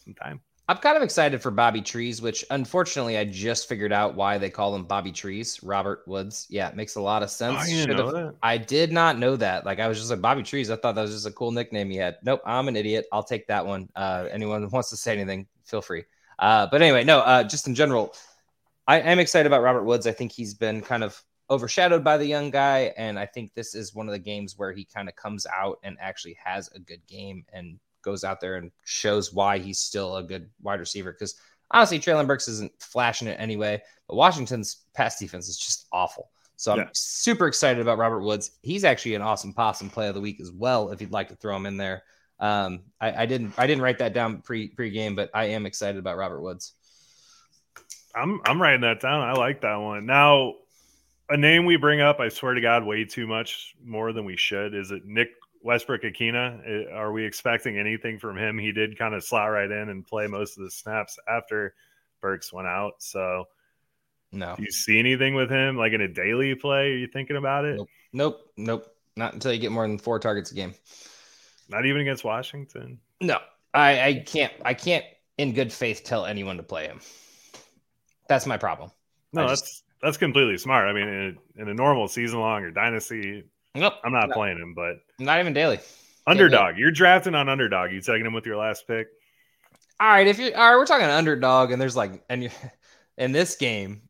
some time. I'm kind of excited for Bobby Trees, which unfortunately I just figured out why they call him Bobby Trees. Robert Woods. Yeah, it makes a lot of sense. You didn't know that? I did not know that. Like I was just like Bobby Trees. I thought that was just a cool nickname he had. Nope, I'm an idiot. I'll take that one. Uh, anyone who wants to say anything, feel free. Uh, but anyway, no. Uh, just in general, I am excited about Robert Woods. I think he's been kind of overshadowed by the young guy, and I think this is one of the games where he kind of comes out and actually has a good game and goes out there and shows why he's still a good wide receiver. Because honestly, Treylon Burks isn't flashing it anyway, but Washington's pass defense is just awful. So I'm Yeah. super excited about Robert Woods. He's actually an awesome possum play of the week as well. If you'd like to throw him in there, um, I, I didn't I didn't write that down pre pre game, but I am excited about Robert Woods. I'm I'm writing that down. I like that one. Now, a name we bring up, I swear to God, way too much more than we should. Is it Nick Westbrook-Ikhine? Eh, are we expecting anything from him? He did kind of slot right in and play most of the snaps after Burks went out. So, No, do you see anything with him, like in a daily play? Are you thinking about it? Nope. nope, nope. Not until you get more than four targets a game. Not even against Washington. No, I, I can't. I can't, in good faith, tell anyone to play him. That's my problem. No, I that's just- that's completely smart. I mean, in a, in a normal season long or dynasty, Nope, I'm not No. playing him, but not even daily. underdog. You're drafting on underdog. You taking him with your last pick? All right, if you all right, we're talking underdog, and there's like, and you, [LAUGHS] in this game,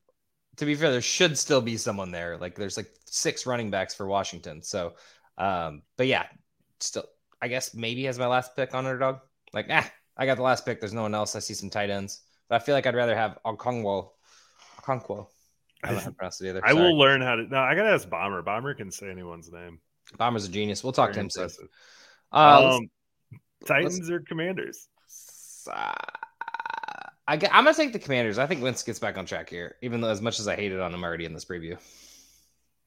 to be fair, there should still be someone there. Like, there's like six running backs for Washington. So, um, but yeah, still, I guess maybe as my last pick on underdog. Like, ah, I got the last pick. There's no one else. I see some tight ends, but I feel like I'd rather have Okonkwo. Okonkwo. I don't know how to pronounce it either. I Sorry. will learn how to. No, I gotta ask Baumer. Baumer can say anyone's name. Baumer's a genius. We'll talk Very to him soon. impressive. Uh, let's- um, Titans or Commanders? Uh, I, am gonna take the Commanders. I think Wentz gets back on track here, even though as much as I hated on him already in this preview.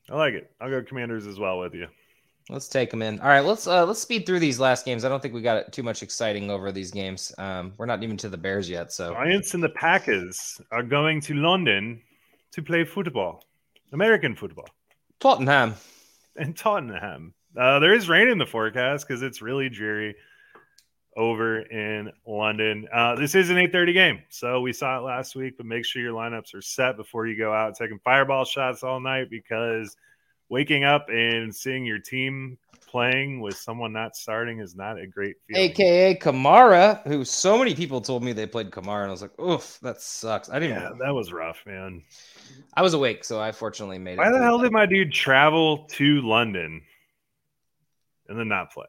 I like it. I'll go Commanders as well with you. Let's take them in. All right, let's uh, let's speed through these last games. I don't think we got too much exciting over these games. Um, we're not even to the Bears yet, so Giants and the Packers are going to London to play football, American football, Tottenham. And Tottenham. Uh, there is rain in the forecast because it's really dreary over in London. Uh, this is an 8:30 game, so we saw it last week. But make sure your lineups are set before you go out taking fireball shots all night because waking up and seeing your team playing with someone not starting is not a great feeling. AKA Kamara, who so many people told me they played Kamara, and I was like, oof, that sucks. I didn't. yeah, that was rough, man. I was awake, so I fortunately made it. Why the hell did my dude travel to London and then not play?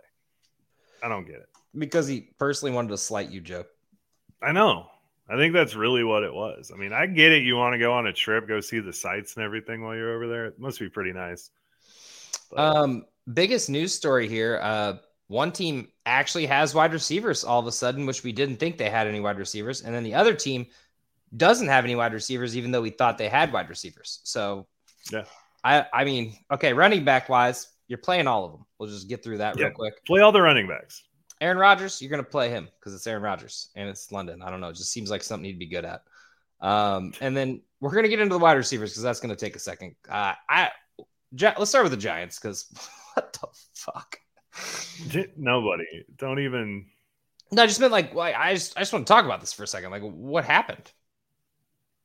I don't get it. Because he personally wanted to slight you, Joe. I know. I think that's really what it was. I mean, I get it. You want to go on a trip, go see the sights and everything while you're over there. It must be pretty nice. But- Um, biggest news story here. Uh, one team actually has wide receivers all of a sudden, which we didn't think they had any wide receivers, and then the other team doesn't have any wide receivers, even though we thought they had wide receivers. So, Yeah. I I mean, okay, running back wise, you're playing all of them. We'll just get through that real quick. play all the running backs. Aaron Rodgers, you're going to play him because it's Aaron Rodgers and it's London. I don't know. It just seems like something he'd be good at. Um, and then we're gonna get into the wide receivers because that's gonna take a second. Uh, I let's start with the Giants because [LAUGHS] what the fuck? Nobody. Don't even. No, I just meant like I just I just want to talk about this for a second. Like, what happened?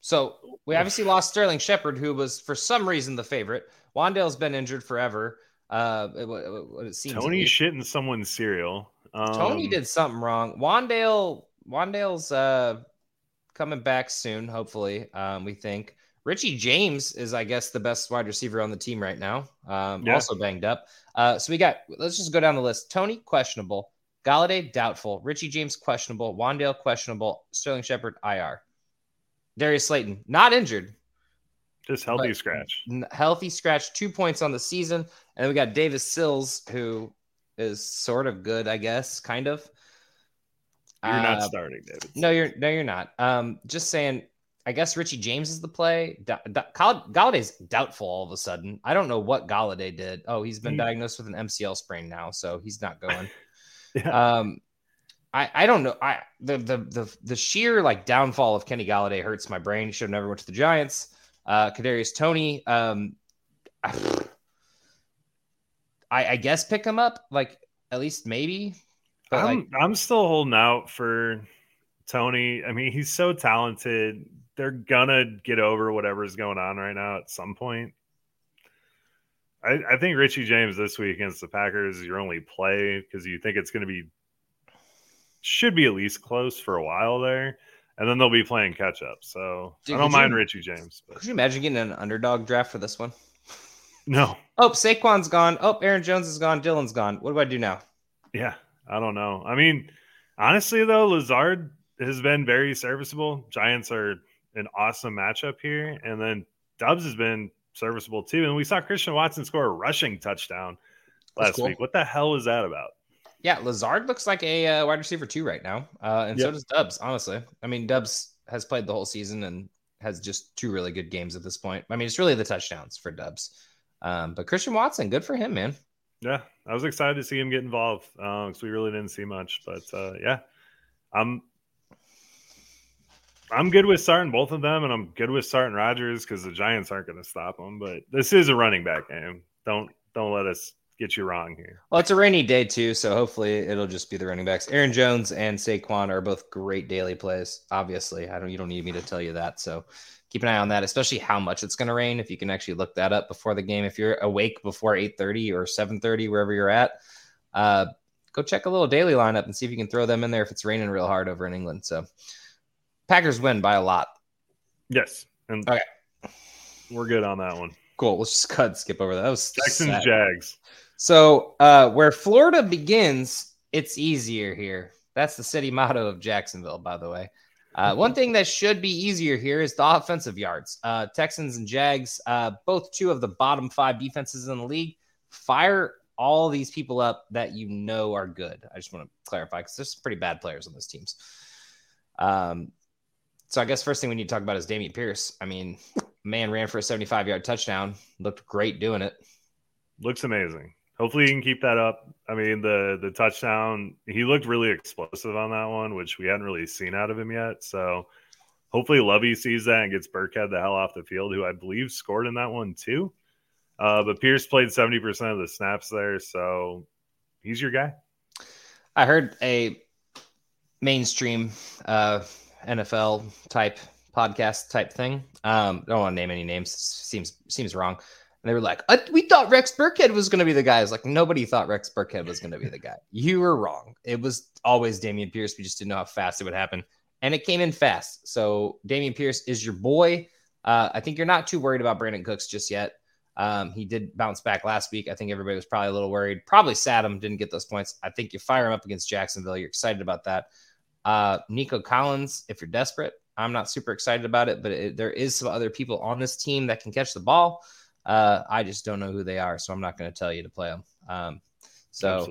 So we obviously lost Sterling Shepard, who was for some reason the favorite. Wan'Dale's been injured forever. Uh, what, what it seems. Toney like. shitting someone's cereal. Um, Toney did something wrong. Wan'Dale, Wan'Dale's uh coming back soon. Hopefully, um, we think. Richie James is, I guess, the best wide receiver on the team right now. Um, yeah. Also banged up. Uh, so we got. Let's just go down the list. Toney questionable. Golladay doubtful. Richie James questionable. Wan'Dale questionable. Sterling Shepard IR. Darius Slayton not injured. Just healthy scratch. Healthy scratch. Two points on the season, and then we got David Sills, who is sort of good, I guess, kind of. You're not uh, starting, David. No, you're no, you're not. Um, just saying I guess Richie James is the play. Da- da- Golladay's doubtful all of a sudden. I don't know what Golladay did. Oh, he's been diagnosed with an MCL sprain now, so he's not [LAUGHS] going. yeah. Um, I I don't know. I the the the the sheer like downfall of Kenny Golladay hurts my brain. He should have never went to the Giants. Uh, Kadarius Toney. Um, [SIGHS] I, I guess pick him up like at least maybe. But I'm like, I'm still holding out for Toney. I mean, he's so talented they're gonna get over whatever's going on right now at some point. I, I think Richie James this week against the Packers is your only play because you think it's going to be should be at least close for a while there, and then they'll be playing catch up. So Dude, I don't mind you, Richie James. But. Could you imagine getting an underdog draft for this one? No. [LAUGHS] Oh, Saquon's gone. Oh, Aaron Jones is gone. Dillon's gone. What do I do now? Yeah, I don't know. I mean, honestly though, Lazard has been very serviceable. Giants are an awesome matchup here. And then Dubs has been serviceable too. And we saw Christian Watson score a rushing touchdown last cool. week. What the hell is that about? Yeah, Lazard looks like a uh, wide receiver too right now, uh, and yep. so does Dubs. Honestly, I mean Dubs has played the whole season and has just two really good games at this point. I mean, it's really the touchdowns for Dubs, um, but Christian Watson, good for him, man. Yeah, I was excited to see him get involved because uh, we really didn't see much, but uh, yeah, I'm I'm good with starting both of them, and I'm good with starting Rodgers because the Giants aren't going to stop them. But this is a running back game. Don't don't let us get you wrong here. Well, it's a rainy day too, so hopefully it'll just be the running backs. Aaron Jones and Saquon are both great daily plays. Obviously, I don't you don't need me to tell you that. So keep an eye on that, especially how much it's going to rain. If you can actually look that up before the game, if you're awake before 8:30 or 7:30, wherever you're at, uh, go check a little daily lineup and see if you can throw them in there if it's raining real hard over in England. So. Packers win by a lot. Yes. And okay. We're good on that one. Cool. Let's just cut skip over that. That was Texans sad. Jags. So uh, where Florida begins, it's easier here. That's the city motto of Jacksonville, by the way. Uh, [LAUGHS] one thing that should be easier here is the offensive yards. Uh, Texans and Jags, uh, both two of the bottom five defenses in the league, fire all these people up that you know are good. I just want to clarify because there's some pretty bad players on those teams. Um, so I guess first thing we need to talk about is Dameon Pierce. I mean, man ran for a 75 yard touchdown. Looked great doing it. Looks amazing. Hopefully he can keep that up. I mean, the the touchdown, he looked really explosive on that one, which we hadn't really seen out of him yet. So hopefully Lovie sees that and gets Burkhead the hell off the field, who I believe scored in that one too. Uh, but Pierce played 70% of the snaps there, so he's your guy. I heard a mainstream uh, NFL type podcast type thing. Um, don't want to name any names. Seems seems wrong. And they were like, "We thought Rex Burkhead was going to be the guy." I was like, "Nobody thought Rex Burkhead was going to be the guy. You were wrong. It was always Dameon Pierce. We just didn't know how fast it would happen, and it came in fast. So Dameon Pierce is your boy. Uh, I think you're not too worried about Brandin Cooks just yet. Um, he did bounce back last week. I think everybody was probably a little worried. Probably sat him, didn't get those points. I think you fire him up against Jacksonville. You're excited about that. Uh, Nico Collins, if you're desperate, I'm not super excited about it, but it, there is some other people on this team that can catch the ball. Uh, I just don't know who they are, so I'm not going to tell you to play them. Um, so,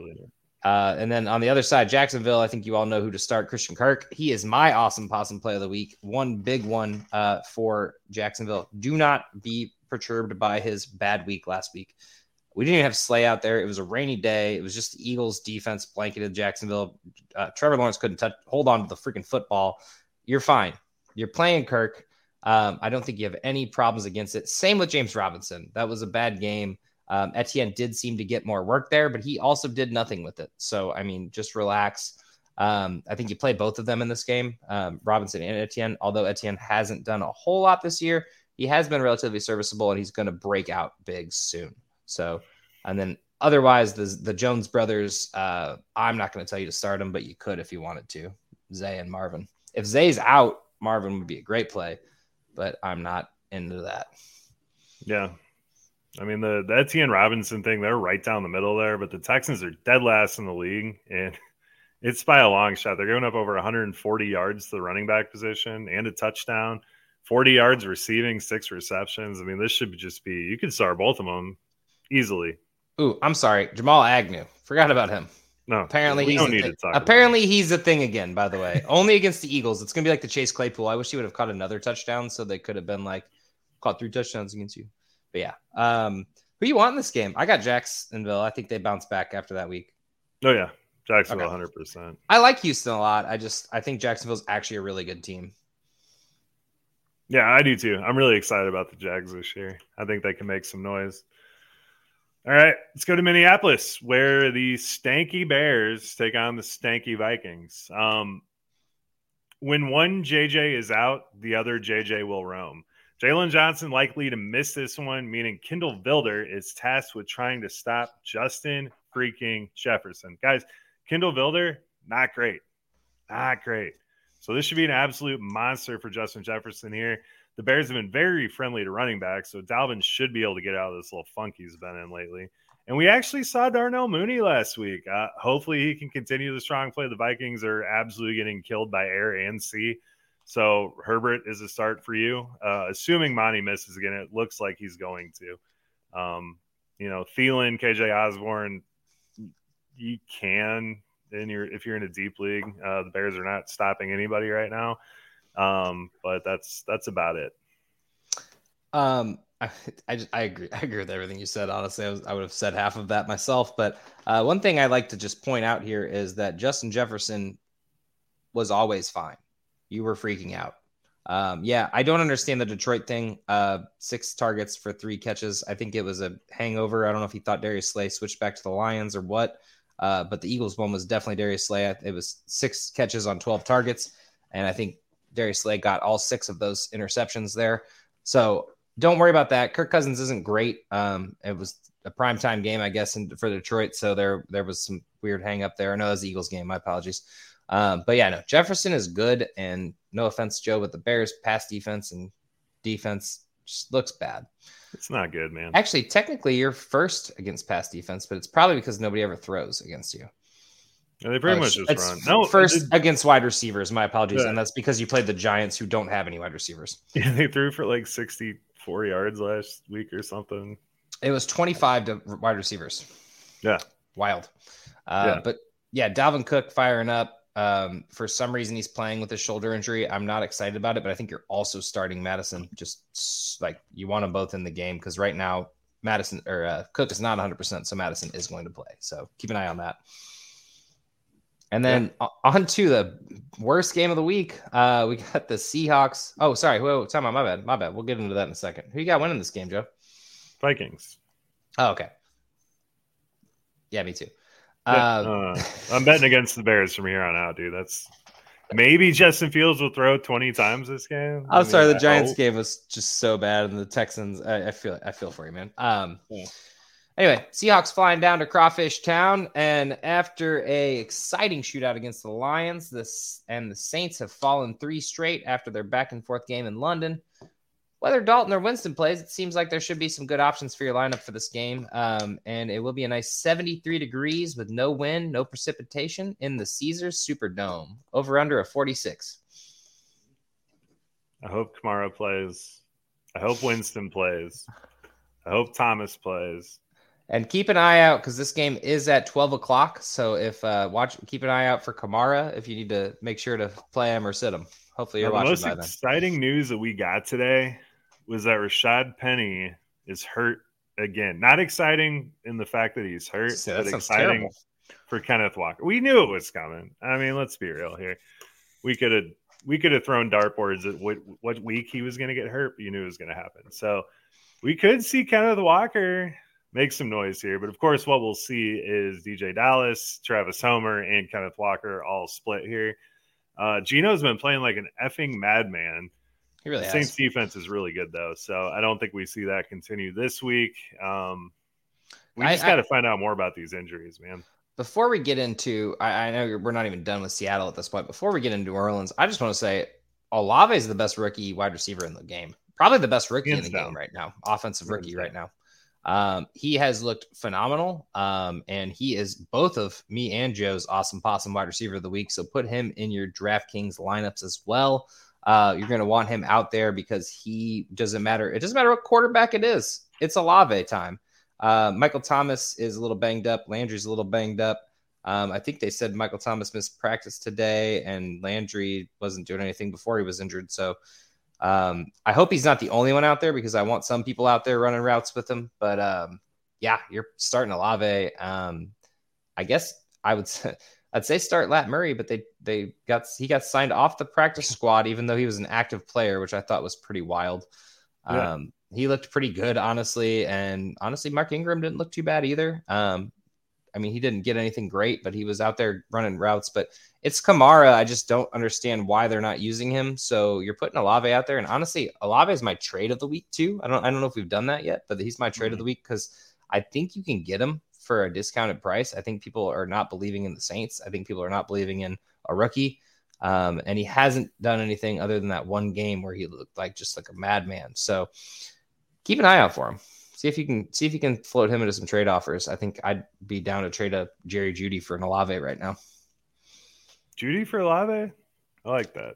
uh, and then on the other side, Jacksonville, I think you all know who to start. Christian Kirk, he is my awesome possum play of the week. One big one uh, for Jacksonville. Do not be perturbed by his bad week last week. We didn't even have Slay out there. It was a rainy day. It was just the Eagles defense blanketed Jacksonville. Uh, Trevor Lawrence couldn't touch, hold on to the freaking football. You're fine. You're playing Kirk. Um, I don't think you have any problems against it. Same with James Robinson. That was a bad game. Um, Etienne did seem to get more work there, but he also did nothing with it. So, I mean, just relax. Um, I think you play both of them in this game, um, Robinson and Etienne. Although Etienne hasn't done a whole lot this year, he has been relatively serviceable, and he's going to break out big soon. So, and then otherwise, the the Jones brothers, uh, I'm not going to tell you to start them, but you could if you wanted to. Zay and Marvin. If Zay's out, Marvin would be a great play, but I'm not into that. Yeah. I mean the, the Etienne Robinson thing, they're right down the middle there, but the Texans are dead last in the league, and [LAUGHS] it's by a long shot. They're giving up over 140 yards to the running back position and a touchdown, 40 yards receiving, six receptions. I mean, this should just be you could start both of them easily. Ooh, I'm sorry, Jamal Agnew. Forgot about him. No, Apparently he's don't a need thing. to talk. Apparently he's a thing again. By the way, only against the Eagles. It's gonna be like the Chase Claypool. I wish he would have caught another touchdown, so they could have been like caught three touchdowns against you. But yeah, um, who you want in this game? I got Jacksonville. I think they bounce back after that week. Oh yeah, Jacksonville, Okay. 100. percent I like Houston a lot. I just I think Jacksonville's actually a really good team. Yeah, I do too. I'm really excited about the Jags this year. I think they can make some noise. All right, let's go to Minneapolis, where the stanky Bears take on the stanky Vikings. Um, when one JJ is out, the other JJ will roam. Jaylon Johnson likely to miss this one, meaning Kindle Vildor is tasked with trying to stop Justin freaking Jefferson. Guys, Kindle Vildor, not great. Not great. So this should be an absolute monster for Justin Jefferson here. The Bears have been very friendly to running backs, so Dalvin should be able to get out of this little funk he's been in lately. And we actually saw Darnell Mooney last week. Uh, hopefully, he can continue the strong play. The Vikings are absolutely getting killed by air and sea. So Herbert is a start for you. Uh, assuming Monty misses again, it looks like he's going to. Um, you know, Thielen, KJ Osborne, you can in your if you're in a deep league. Uh, the Bears are not stopping anybody right now. Um, but that's that's about it. Um, I, I, just, I agree. I agree with everything you said. Honestly, I, was, I would have said half of that myself. But uh, one thing I like to just point out here is that Justin Jefferson was always fine. You were freaking out. Um, yeah, I don't understand the Detroit thing. Uh, six targets for three catches. I think it was a hangover. I don't know if he thought Darius Slay switched back to the Lions or what. Uh, but the Eagles one was definitely Darius Slay. It was six catches on 12 targets. And I think Darius Slay got all six of those interceptions there. So don't worry about that. Kirk Cousins isn't great. Um, it was a primetime game, I guess, in, for Detroit. So there, there was some weird hang up there. I know it was the Eagles game. My apologies. Um, but yeah, no, Jefferson is good. And no offense, Joe, but the Bears pass defense and defense just looks bad. It's not good, man. Actually, technically, you're first against pass defense, but it's probably because nobody ever throws against you. Yeah, they pretty Uh, much just run. No, first against wide receivers. My apologies, Yeah. and that's because you played the Giants, who don't have any wide receivers. [LAUGHS] yeah, they threw for like 64 yards last week or something. It was 25 to wide receivers. Yeah. Wild. Uh, Yeah. But yeah, Dalvin Cook firing up. Um, for some reason, he's playing with a shoulder injury. I'm not excited about it, but I think you're also starting Mattison. Just like you want them both in the game because right now, Mattison or uh, Cook is not 100%, so Mattison is going to play. So keep an eye on that. And then o- on to the worst game of the week. Uh, we got the Seahawks. Oh, sorry. Whoa, time out. My bad. My bad. We'll get into that in a second. Who you got winning this game, Joe? Vikings. Oh, okay. Yeah, me too. Yeah, Uh, uh, [LAUGHS] I'm betting against the Bears from here on out, dude. That's maybe Justin Fields will throw 20 times this game. I I'm sorry, the Giants game was just so bad, and the Texans. I, I feel, I feel for you, man. Um. Yeah. Anyway, Seahawks flying down to Crawfish Town, and after a exciting shootout against the Lions, this and the Saints have fallen three straight after their back and forth game in London. Whether Dalton or Winston plays, it seems like there should be some good options for your lineup for this game. Um, and it will be a nice 73 degrees with no wind, no precipitation in the Caesars Superdome. Over under a 46. I hope Kamara plays. I hope Winston plays. I hope Thomas plays. And keep an eye out because this game is at 12 o'clock. So if uh watch, keep an eye out for Kamara if you need to make sure to play him or sit him. Hopefully you're Now, the watching most by then. exciting news that we got today was that Rashaad Penny is hurt again. Not exciting in the fact that he's hurt, So but exciting terrible. for Kenneth Walker. We knew it was coming. I mean, let's be real here. We could have we could have thrown dartboards at what what week he was going to get hurt. But you knew it was going to happen. So we could see Kenneth Walker make some noise here. But of course, what we'll see is DeeJay Dallas, Travis Homer, and Kenneth Walker all split here. Uh, Geno's been playing like an effing madman. He really the has. Saints defense is really good though, so I don't think we see that continue this week. Um, we I- just got to find out more about these injuries, man. Before we get into, I, I know we're not even done with Seattle at this point. Before we get into New Orleans, I just want to say Olave is the best rookie wide receiver in the game. Probably the best rookie Hands in the down. game right now. Offensive Hands rookie right now. Um, he has looked phenomenal. Um, and he is both of me and Joe's awesome possum wide receiver of the week. So put him in your DraftKings lineups as well. Uh, you're going to want him out there because he doesn't matter. It doesn't matter what quarterback it is. It's Olave time. Uh, Michael Thomas is a little banged up. Landry's a little banged up. Um, I think they said Michael Thomas missed practice today, and Landry wasn't doing anything before he was injured. So um, I hope he's not the only one out there because I want some people out there running routes with him. But um, yeah, you're starting Olave. Um, I guess I would say, [LAUGHS] I'd say start Lat Murray, but they they got he got signed off the practice [LAUGHS] squad even though he was an active player, which I thought was pretty wild. Yeah. Um, he looked pretty good, honestly, and honestly, Mark Ingram didn't look too bad either. Um, I mean, he didn't get anything great, but he was out there running routes. But it's Kamara. I just don't understand why they're not using him. So you're putting Olave out there, and honestly, Olave is my trade of the week too. I don't, I don't know if we've done that yet, but he's my trade of the week because I think you can get him for a discounted price. I think people are not believing in the Saints. I think people are not believing in a rookie. Um, and he hasn't done anything other than that one game where he looked like just like a madman. So keep an eye out for him. See if you can see if you can float him into some trade offers. I think I'd be down to trade a Jerry Jeudy for an Olave right now. Judy for Olave, I like that.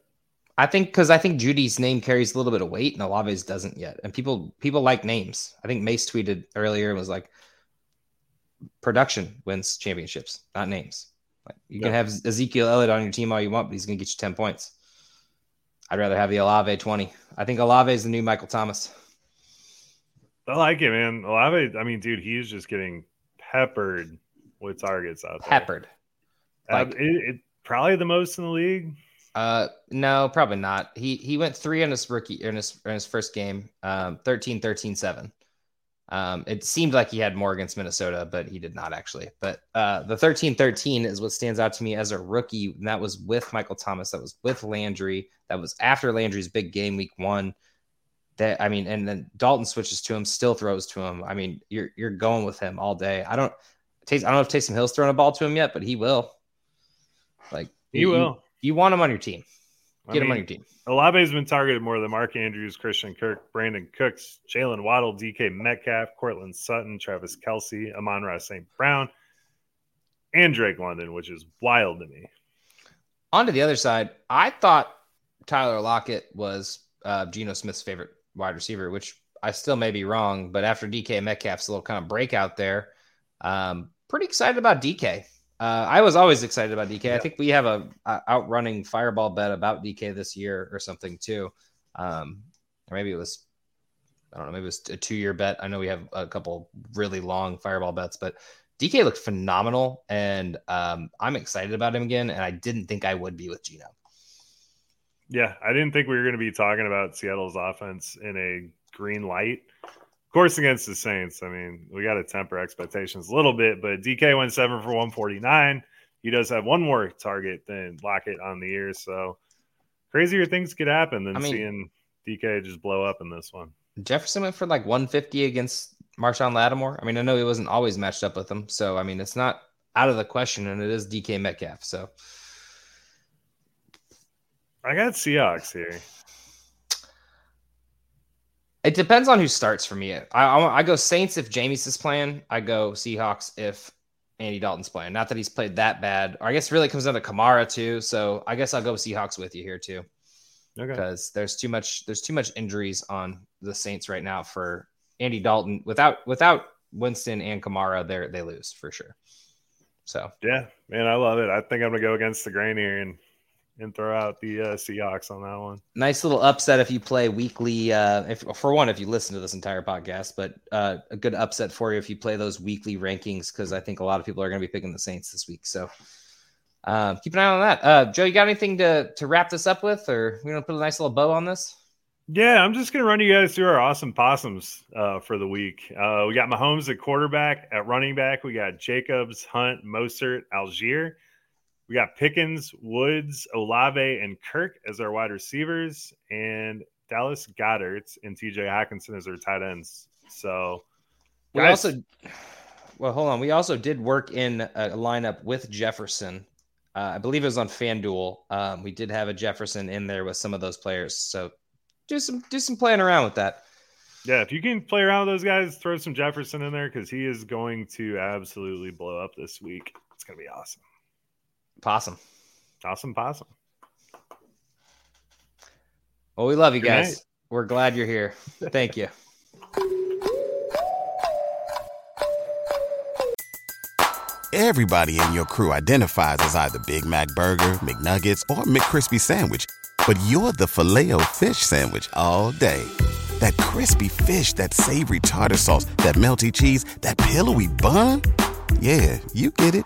I think because I think Jeudy's name carries a little bit of weight and Olave's doesn't yet. And people people like names. I think Mace tweeted earlier and was like, production wins championships, not names. Like you can have Ezekiel Elliott on your team all you want, but he's gonna get you 10 points. I'd rather have the Olave 20. I think Olave is the new Michael Thomas. I like it, man. Olave, I mean, dude, he's just getting peppered with targets out there. Peppered. Uh, Like- it, it probably the most in the league. Uh, no, probably not. He he went three in his rookie in his in his first game, um, 13, 13, 7. Um, it seemed like he had more against Minnesota, but he did not actually. But uh, the 13 13 is what stands out to me as a rookie. And that was with Michael Thomas, that was with Landry, that was after Landry's big game week one. That I mean, and then Dalton switches to him, still throws to him. I mean, you're you're going with him all day. I don't I don't know if Taysom Hill's thrown a ball to him yet, but he will. Like He you- will. You want him on your team. I Get him on your team. Olave's been targeted more than Mark Andrews, Christian Kirk, Brandin Cooks, Jaylen Waddle, DK Metcalf, Courtland Sutton, Travis Kelce, Amon Ross St. Brown, and Drake London, which is wild to me. On to the other side, I thought Tyler Lockett was uh, Geno Smith's favorite wide receiver, which I still may be wrong. But after DK Metcalf's little kind of breakout there, um, pretty excited about DK. Uh, I was always excited about DK. I think we have a, a outrunning fireball bet about DK this year or something too. Um, or maybe it was, I don't know, maybe it was a two year bet. I know we have a couple really long fireball bets, but DK looked phenomenal, and um, I'm excited about him again. And I didn't think I would be with Geno. Yeah, I didn't think we were going to be talking about Seattle's offense in a green light. Of course, against the Saints, I mean, we got to temper expectations a little bit, but DK went seven for 149. He does have one more target than Lockett on the year. So crazier things could happen than I mean- seeing DK just blow up in this one. Jefferson went for like 150 against Marshon Lattimore. I mean, I know he wasn't always matched up with him, so I mean, it's not out of the question, and it is DK Metcalf. So I got Seahawks here. it depends on who starts for me. I, I, I go Saints if Jameis is playing. I go Seahawks if Andy Dalton's playing. Not that he's played that bad. Or I guess it really comes down to Kamara too. So I guess I'll go Seahawks with you here too. Okay. because there's too much there's too much injuries on the Saints right now for Andy Dalton. Without without Winston and Kamara, they they lose for sure. So Yeah, man, I love it. I think I'm going to go against the grain here and, and throw out the uh, Seahawks on that one. nice little upset if you play weekly. Uh, if for one, if you listen to this entire podcast, but uh, a good upset for you if you play those weekly rankings because I think a lot of people are going to be picking the Saints this week. So Uh, keep an eye on that. Uh, Joe, you got anything to to wrap this up with, or we gonna put a nice little bow on this? Yeah, I'm just gonna run you guys through our awesome possums uh, for the week. Uh, we got Mahomes at quarterback. At running back, we got Jacobs, Hunt, Mostert, Allgeier. We got Pickens, Woods, Olave, and Kirk as our wide receivers, and Dallas Goedert and TJ Hockenson as our tight ends. So, We guys, also, well, hold on. We also did work in a lineup with Jefferson. Uh, I believe it was on FanDuel. Um, we did have a Jefferson in there with some of those players. So do some do some playing around with that. yeah, if you can play around with those guys, throw some Jefferson in there because he is going to absolutely blow up this week. It's gonna be awesome, Possum. awesome possum. Well, we love you Good guys. night. We're glad you're here. Thank you. Everybody in your crew identifies as either Big Mac Burger, McNuggets, or McCrispy Sandwich. But you're the filet fish Sandwich all day. That crispy fish, that savory tartar sauce, that melty cheese, that pillowy bun. Yeah, you get it.